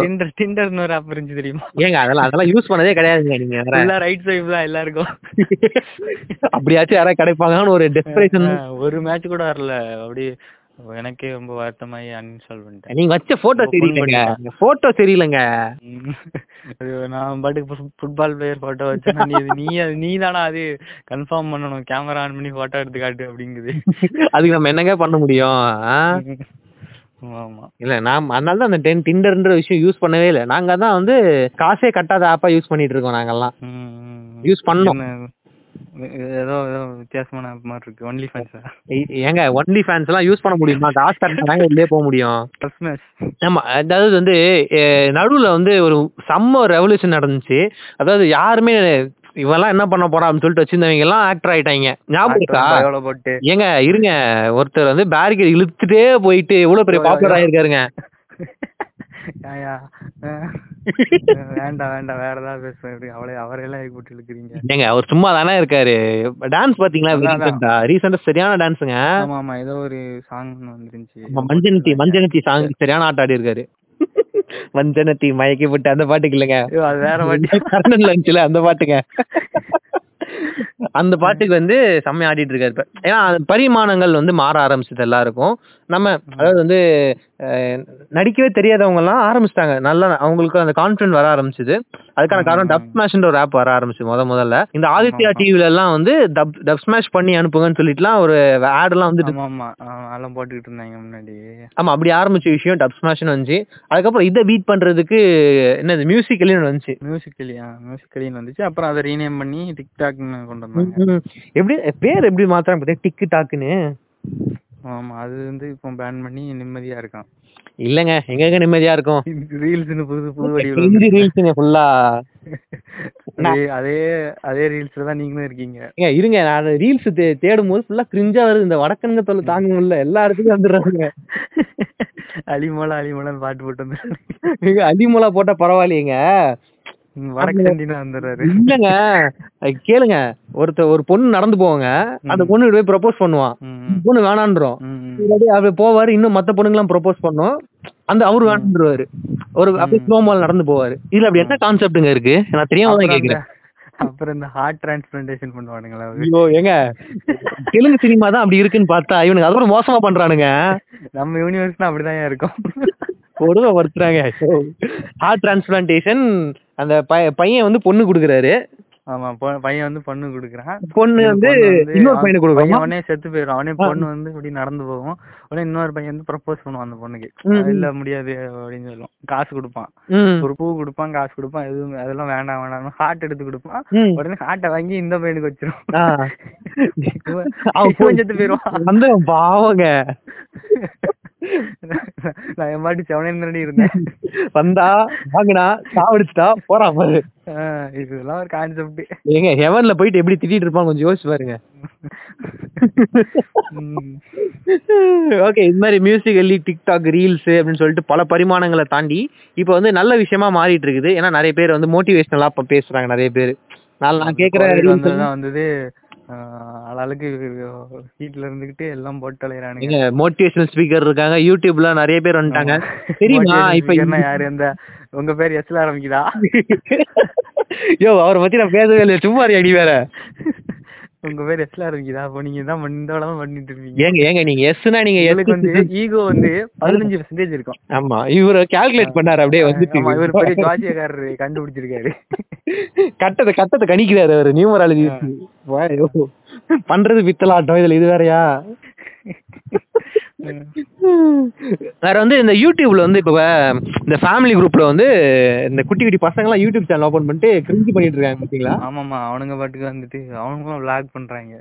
டிண்டர் டிண்டர்னு ஒரு ஆப் இருந்துச்சு தெரியுமா? ஏங்க அதெல்லாம் அதெல்லாம் யூஸ் பண்ணதே கிடையாதுங்க நீங்க. ஃபுல்லா ரைட் ஸ்வைப் தான் எல்லாருக்கும். அப்படியாச்சும் யாராவது கிடைப்பாங்கன்னு ஒரு டெஸ்பரேஷன் ஒரு மேட்ச் கூட வரல. அப்படி எனக்கே ரொம்ப வருத்தமாயி அன்இன்ஸ்டால் பண்ணிட்டேன். நீங்க வச்ச போட்டோ phone போட்டோ. அது நான் பாட்டுக்கு ஃபுட்பால் பிளேயர் போட்டோ வச்சேன் நீ நீ நீ தானா அது கன்ஃபார்ம் பண்ணணும். கேமரா ஆன் பண்ணி போட்டோ எடுத்து காட்டு அப்படிங்குது. அதுக்கு நம்ம என்னங்க பண்ண முடியும் இல்ல நான் அதனால தான் அந்த டென் டிண்டர்ன்ற விஷயம் யூஸ் பண்ணவே இல்லை. நாங்க தான் வந்து காசே கட்டாத ஆப்பா யூஸ் பண்ணிட்டு இருக்கோம் நாங்கெல்லாம். யூஸ் பண்ணோம் ஏதோ ஏதோ வித்தியாசமான ஆப் மாதிரி இருக்கு. ஒன்லி ஃபேன்ஸா ஏங்க ஒன்லி ஃபேன்ஸ் எல்லாம் யூஸ் பண்ண முடியுமா? காசு கட்டினாங்க உள்ளே போக முடியும். ஆமா அதாவது வந்து நடுவுல வந்து ஒரு செம்ம ரெவல்யூஷன் நடந்துச்சு. அதாவது யாருமே இவெல்லாம் என்ன பண்ண போறான் அப்படின்னு சொல்லிட்டு வச்சிருந்தவங்க எல்லாம் ஆக்டர் ஆயிட்டாங்க. ஞாபகம் ஏங்க இருங்க. ஒருத்தர் வந்து பேரிகேட் இழுத்துட்டே போயிட்டு எவ்வளவு பெரிய பாப்புலர் ஆயிருக்காருங்க. வேண்டாம் வேண்டாம் வேற ஏதாவது பேசுறேன் அவளை அவரையெல்லாம் போட்டு இழுக்கிறீங்க ஏங்க அவர் சும்மா தானே இருக்காரு. டான்ஸ் பாத்தீங்களா. ரீசெண்டா சரியான டான்ஸுங்க ஆமா ஆமா ஏதோ ஒரு சாங் வந்துருந்துச்சு. மஞ்சனத்தி மஞ்சனத்தி சாங் சரியான ஆட்ட ஆடி இருக்காரு. மஞ்சனத்தி மயக்கி விட்டு அந்த பாட்டுக்கு இல்லைங்க. அது வேற வாட்டி கர்ணன்ல இருந்துச்சுல அந்த பாட்டுங்க. அந்த பாட்டுக்கு வந்து செம்மையா ஆடிட்டு இருக்காரு. இப்ப ஏன்னா பரிமாணங்கள் வந்து மாற ஆரம்பிச்சது எல்லாருக்கும். நம்ம அதாவது வந்து நடிக்கவே தெரியாதவங்க எல்லாம் ஆரம்பிச்சிட்டாங்க. நல்லா அவங்களுக்கு அந்த கான்ஃபிடன்ட் வர ஆரம்பிச்சது. அதுக்கான காரணம் டப் ஸ்மாஷ்ன்ற ஒரு ஆப் வர ஆரம்பிச்சு முத முதல்ல. இந்த ஆதித்யா டிவில எல்லாம் வந்து டப் டப் ஸ்மாஷ் பண்ணி அனுப்புங்கன்னு சொல்லிட்டுலாம் ஒரு ஆட் எல்லாம் ஆ, அதெல்லாம் போட்டுக்கிட்டு இருந்தாங்க முன்னாடி. ஆமா அப்படி ஆரம்பிச்ச விஷயம் டப் ஸ்மாஷ்னு வந்துச்சு. அதுக்கப்புறம் இதை பீட் பண்றதுக்கு என்னது மியூசிக்கலின்னு வந்துச்சு. மியூசிக்கலி மியூசிக்கலின்னு வந்துச்சு. அப்புறம் அதை ரீநேம் பண்ணி டிக்டாக்னு கொண்டு வந்தாங்க. எப்படி பேர் எப்படி மாத்துறாங்க பார்த்தீங்க டிக்கு டாக்குன்னு ஆமா அது வந்து இப்போ பேன் பண்ணி நிம்மதியா இருக்கான். இல்லங்க. எங்க எங்க நிம்மதியா இருக்கும்? ரீல்ஸ்னு புது புது வடிவில் ரீல்ஸுங்க ஃபுல்லா அதே அதே ரீல்ஸ்ல தான் நீங்களும் இருக்கீங்க. ஏங்க இருங்க. நான் ரீல்ஸ் தேடும் போது ஃபுல்லா கிரிஞ்சா வருது. இந்த வடக்கன்க தொல்லை தாங்க முடியல. எல்லா இடத்துலயும் வந்துடுறாங்க. அலிமோலா அலிமோலான்னு பாட்டு போட்டு வந்து ஏங்க, அலிமோலா போட்டா பரவாயில்லையேங்க. இல்லங்க. கேளுங்க. ஒருத்த ஒரு பொண்ணு நடந்து போவாங்க. அந்த பொண்ணு போய் ப்ரப்போஸ் பண்ணுவான். பொண்ணு வேணான்றோம். அவர் போவாரு. இன்னும் மத்த பொண்ணுங்கலாம் ப்ரப்போஸ் பண்ணோம். அந்த அவரு வேணான்றுவாரு ஒரு அப்படியே ஸ்லோ மால் நடந்து போவாரு. இதுல அப்படி என்ன கான்செப்ட்டுங்க இருக்கு? நான் தெரியாம தான் கேக்குறேன். அப்புறம் இந்த ஹார்ட் டிரான்ஸ்பிளான்டேஷன் பண்ணுவானுங்களா? ஐயோ ஏங்க? தெலுங்கு சினிமா தான் அப்படி இருக்குன்னு பார்த்தா இவனுக்கு அதோட மோசமா பண்றானுங்க. நம்ம யூனிவர்ஸ்னா அப்படிதான் இருக்கும்? கொடுமை படுத்துறாங்க. ஹார்ட் டிரான்ஸ்பிளான்டேஷன் அந்த பைய- பையன் வந்து பொண்ணு கொடுக்குறாரு. ஆமா பையன் வந்து பொண்ணு குடுக்குறான். பொண்ணு வந்து இன்னொரு அவன் பையனுக்கு பையன் கொடுக்குறோமா உடனே செத்து போயிடும் அவனே பொண்ணு வந்து இப்படி நடந்து போகும். உடனே இன்னொரு பையன் வந்து ப்ரப்போஸ் பண்ணுவான் அந்த பொண்ணுக்கு. இல்ல முடியாது அப்படின்னு சொல்லுவான். காசு கொடுப்பான். ஒரு பூ கொடுப்பான் காசு கொடுப்பான் எதுவும் அதெல்லாம் வேண்டாம் வேண்டாம் ஹார்ட் எடுத்து கொடுப்பான். உடனே ஹார்ட்டை வாங்கி இந்த பையனுக்கு வச்சிரும் அவன் செத்து போயிடுவான். வந்து பாவங்க. நான் என் பாட்டு செவனே இருந்தேன். வந்தா வாங்கினா சாவடிச்சுட்டா போறான் பாரு. இதெல்லாம் ஒரு கான்செப்ட் ஏங்க ஹெவன்ல போயிட்டு எப்படி திட்டிட்டு இருப்பான் கொஞ்சம் யோசிச்சு பாருங்க. ஓகே இது மாதிரி மியூசிக்கல்லி டிக்டாக் ரீல்ஸ் அப்படின்னு சொல்லிட்டு பல பரிமாணங்களை தாண்டி இப்போ வந்து நல்ல விஷயமா மாறிட்டு இருக்குது. ஏன்னா நிறைய பேர் வந்து மோட்டிவேஷனலா பேசுறாங்க நிறைய பேர். நான் நான் எல்லாம் வந்தது ஆளாளுக்கு வீட்ல இருந்துகிட்டு எல்லாம் போட்டு அலையறானுங்க. மோட்டிவேஷனல் ஸ்பீக்கர் இருக்காங்க யூடியூப்ல நிறைய பேர் வந்துட்டாங்க. தெரியுமா இப்ப இப்ப யாரு? இந்த உங்க பேர் எஸ்ல ஆரம்பிக்குதா? யோ அவரை பத்தி நான் பேசவே இல்லை சும்மா நீ வேற? உங்க பேர் எஸ்ல ஆரம்பிக்குதா அப்போ நீங்க தான் இந்த வேலை பண்ணிட்டு இருப்பீங்க. ஏங்க ஏங்க நீங்க எஸ்னா நீங்க எங்களுக்கு வந்து ஈகோ வந்து பதினஞ்சு பெர்சன்டேஜ் இருக்கும். ஆமா இவரு கால்குலேட் பண்ணாரு அப்படியே ஆமா இவர் பெரிய வந்துட்டு ஜாசியக்காரரு கண்டுபிடிச்சிருக்காரு. கட்டத்தை கட்டத்தை கணிக்கிறாரு அவரு நியூமராலஜி பண்றது பித்தலாட்டம் இதுல இது வேறயா? வேற வந்து இந்த யூடியூப்ல வந்து இப்ப இந்த ஃபேமிலி குரூப்ல வந்து இந்த குட்டி குட்டி பசங்க எல்லாம் யூடியூப் சேனல் ஓபன் பண்ணிட்டு கிரிஞ்சு பண்ணிட்டு இருக்காங்க பாத்தீங்களா? ஆமாமா அவனுங்க பாட்டுக்கு வந்துட்டு அவனுங்களும் விளாக் பண்றாங்க.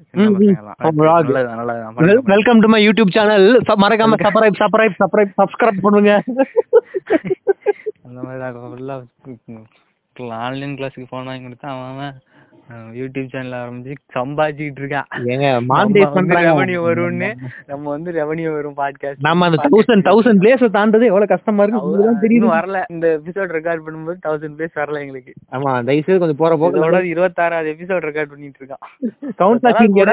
Welcome to my. YouTube channel மறக்காம சப்ஸ்கிரைப் சப்ஸ்கிரைப் சப்ஸ்கிரைப் சப்ஸ்கிரைப் பண்ணுங்க. அந்த மாதிரி ஆன்லைன் கிளாஸுக்கு போனா கொடுத்தா அவன் யூடியூப் சேனல் ஆரம்பிச்சு சம்பாதிச்சுக்கிட்டு இருக்கான். நம்ம ரெவன்யூ வரும்னு. நம்ம வந்து ரெவன்யூ வரும் பாட்காஸ்ட் நாம அந்த தௌசண்ட் தௌசண்ட் பிளேஸ் தாண்டது எவ்வளவு கஷ்டமா இருக்கு. இன்னும் வரல. இந்த எபிசோட் ரெக்கார்ட் பண்ணும்போது தௌசண்ட் பேஸ் வரல எங்களுக்கு. ஆமா தயவு செய்து கொஞ்சம் போற போக்கு இருபத்தாறாவது எபிசோட் ரெக்கார்ட் பண்ணிட்டு இருக்கான் கவுண்ட்ல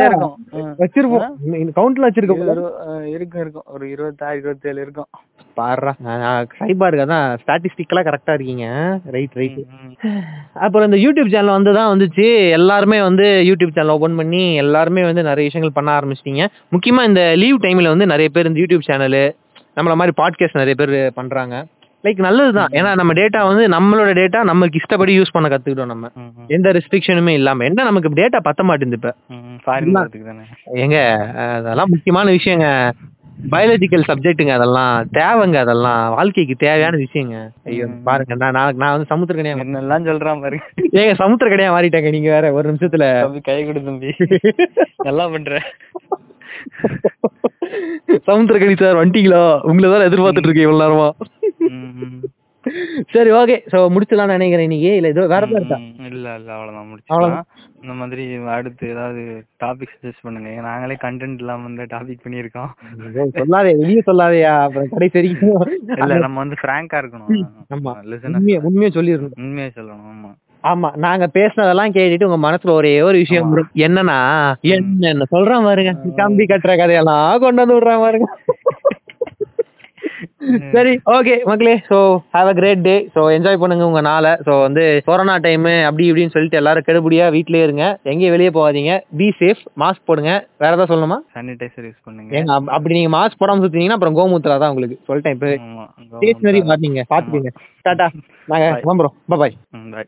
இருக்கும். வச்சிருப்போம். கவுண்ட்ல வச்சிருக்கோம் இருக்கும் இருக்கும். ஒரு இருபத்தாறு இருபத்தேழு இருக்கும். பாடுறா சைபாருக்கு அதான் ஸ்டாட்டிஸ்டிக்கலா கரெக்டா இருக்கீங்க. ரைட் ரைட் அப்புறம் இந்த யூடியூப் சேனல் வந்து தான் வந்துச்சு. எல்லாருமே வந்து யூடியூப் சேனல் ஓபன் பண்ணி எல்லாருமே வந்து நிறைய விஷயங்கள் பண்ண ஆரம்பிச்சிட்டீங்க. முக்கியமா இந்த லீவ் டைம்ல வந்து நிறைய பேர் இந்த யூடியூப் சேனல் நம்மள மாதிரி பாட்காஸ்ட் நிறைய பேர் பண்றாங்க. லைக் நல்லதுதான். ஏன்னா நம்ம டேட்டா வந்து நம்மளோட டேட்டா நமக்கு இஷ்டப்படி யூஸ் பண்ண கத்துக்கிட்டோம் நம்ம. எந்த ரெஸ்ட்ரிக்ஷனுமே இல்லாம. என்ன நமக்கு டேட்டா பத்த மாட்டேங்குது இப்ப? ஏங்க அதெல்லாம் முக்கியமான விஷயங்க. பயாலஜிக்கல் சப்ஜெக்ட்டுங்க அதெல்லாம் தேவைங்க அதெல்லாம். வாழ்க்கைக்கு தேவையான விஷயங்க. ஐயோ பாருங்க நான் நாளைக்கு நான் வந்து சமுத்திர கடையா என்னெல்லாம் சொல்றான் பாருங்க ஏங்க சமுத்திர கடையா மாறிட்டேங்க நீங்க வேற ஒரு நிமிஷத்துல. கை கொடு தம்பி. நல்லா பண்ற. சமுத்திர கடி சார் வந்துட்டீங்களா? உங்களை தான் எதிர்பார்த்துட்டு இருக்கேன் இவ்வளவு நேரமா. சரி ஓகே. சோ முடிச்சலாம் நினைக்கிறேன் இன்னைக்கு. இல்ல ஏதோ வேற இருக்கா? இல்ல இல்ல அவ்வளவுதான் முடிச்சுக்கலாம் இந்த மாதிரி அடுத்து ஏதாவது டாபிக் சஜஸ்ட் பண்ணுங்க. நாங்களே கண்டென்ட் இல்லாம இந்த டாபிக் பண்ணியிருக்கோம். சொல்லாதே வெளியே சொல்லாதயா? அப்புறம் கடைசி வரைக்கும் இல்ல நம்ம வந்து ஃப்ராங்கா இருக்கணும். உண்மையை உண்மையை சொல்லிடணும். உண்மையை சொல்லணும் ஆமா. ஆமா நாங்க பேசினதெல்லாம் கேட்டுட்டு உங்க மனசுல ஒரே ஒரு விஷயம். என்னன்னா என்ன சொல்றான் பாருங்க. கம்பி கட்டுற கதையெல்லாம் கொண்டு வந்து விடுறான் பாருங்க. சரி ஓகே மக்களே so have a great day so enjoy பண்ணுங்க உங்க நாளை. சோ வந்து கொரோனா டைம் அப்படி இப்படின்னு சொல்லிட்டு எல்லாரும் கெடுபடியா வீட்லயே இருங்க. எங்கேயும் வெளியே போகாதீங்க. பி சேஃப் மாஸ்க் போடுங்க. வேற ஏதாவது சொல்லணுமா? சானிடைசர் யூஸ் பண்ணுங்க. அப்படி நீங்க மாஸ்க் போடாம சுத்தீங்கன்னா அப்புறம் கோமூத்திரா தான் உங்களுக்கு. சொல்லிட்டேன் இப்போ ஸ்டேஷனரி மாட்டீங்க பாத்துக்கீங்க. டாடா நாங்க கிளம்புறோம். பாய் bye.